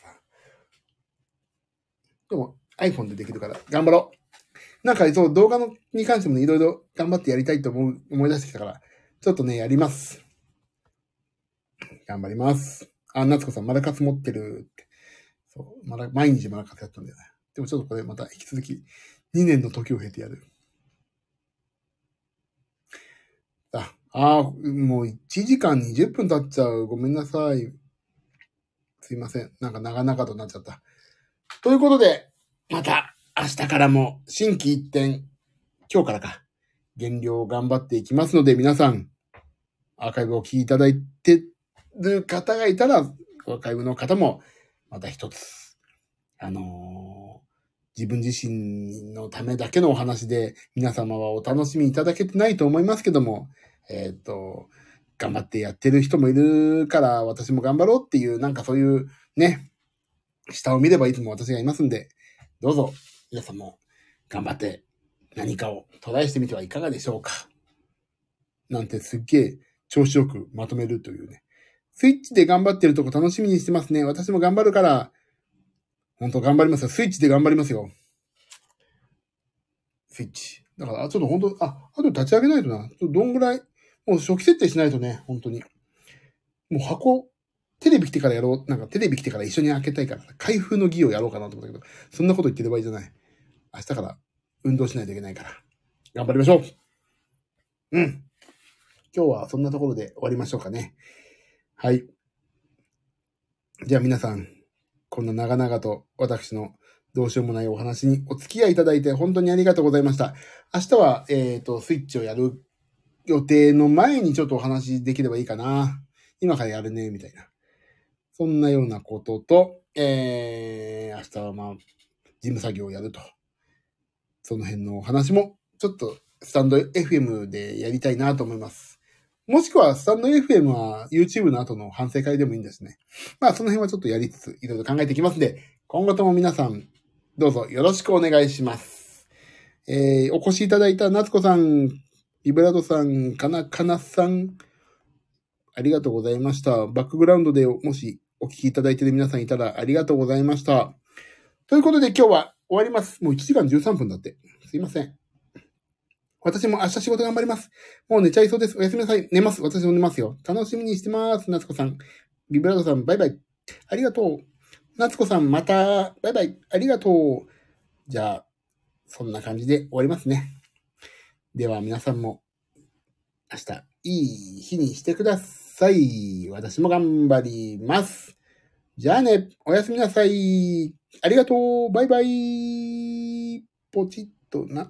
でも iPhone でできるから頑張ろう。なんかそう動画のに関してもね、いろいろ頑張ってやりたいと思う、思い出してきたから、ちょっとね、やります。頑張ります。あ、夏子さん、マラカツ持ってるって。そう、まだ、毎日マラカツやったんだよね。でもちょっとこれまた引き続き、2年の時を経てやる。あ、あもう1時間20分経っちゃう。ごめんなさい。すいません。なんか長々となっちゃった。ということで、また明日からも新規一点、今日からか、減量を頑張っていきますので、皆さん、アーカイブを聞いていただいてる方がいたら、アーカイブの方も、また一つ、あのー、自分自身のためだけのお話で、皆様はお楽しみいただけてないと思いますけども、えっ、ー、と、頑張ってやってる人もいるから、私も頑張ろうっていう、なんかそういうね、下を見ればいつも私がいますんで、どうぞ、皆さんも頑張って何かをトライしてみてはいかがでしょうか。なんてすっげえ調子よくまとめるというね。スイッチで頑張ってるとこ楽しみにしてますね。私も頑張るから、本当頑張りますよ。スイッチで頑張りますよ。スイッチ。だから、ちょっと本当あ、あと立ち上げないとな。ちょっとどんぐらい、もう初期設定しないとね、本当に。もう箱、テレビ来てからやろう。なんかテレビ来てから一緒に開けたいから、開封の儀をやろうかなと思ったけど、そんなこと言ってる場合じゃない。明日から運動しないといけないから。頑張りましょう。うん。今日はそんなところで終わりましょうかね。はい。じゃあ皆さん、こんな長々と私のどうしようもないお話にお付き合いいただいて本当にありがとうございました。明日は、えっ、ー、と、スイッチをやる予定の前にちょっとお話できればいいかな。今からやるね、みたいな。そんなようなことと、えー、明日はまあ、事務作業をやると。その辺のお話も、ちょっとスタンド FM でやりたいなと思います。もしくは、スタンド FM は YouTube の後の反省会でもいいんですね。まあ、その辺はちょっとやりつつ、いろいろ考えていきますんで、今後とも皆さん、どうぞよろしくお願いします。えー、お越しいただいた夏子さん、イブラドさん、かなかなさん、ありがとうございました。バックグラウンドでもしお聞きいただいている皆さんいたらありがとうございました。ということで今日は終わります。もう1時間13分だって。すいません。私も明日仕事頑張ります。もう寝ちゃいそうです。おやすみなさい。寝ます。私も寝ますよ。楽しみにしてます。夏子さん。ビブラドさん、バイバイ。ありがとう。夏子さん、また。バイバイ。ありがとう。じゃあ、そんな感じで終わりますね。では皆さんも明日いい日にしてください。私も頑張ります。じゃあね、おやすみなさい。ありがとう。バイバイ。ポチッとな。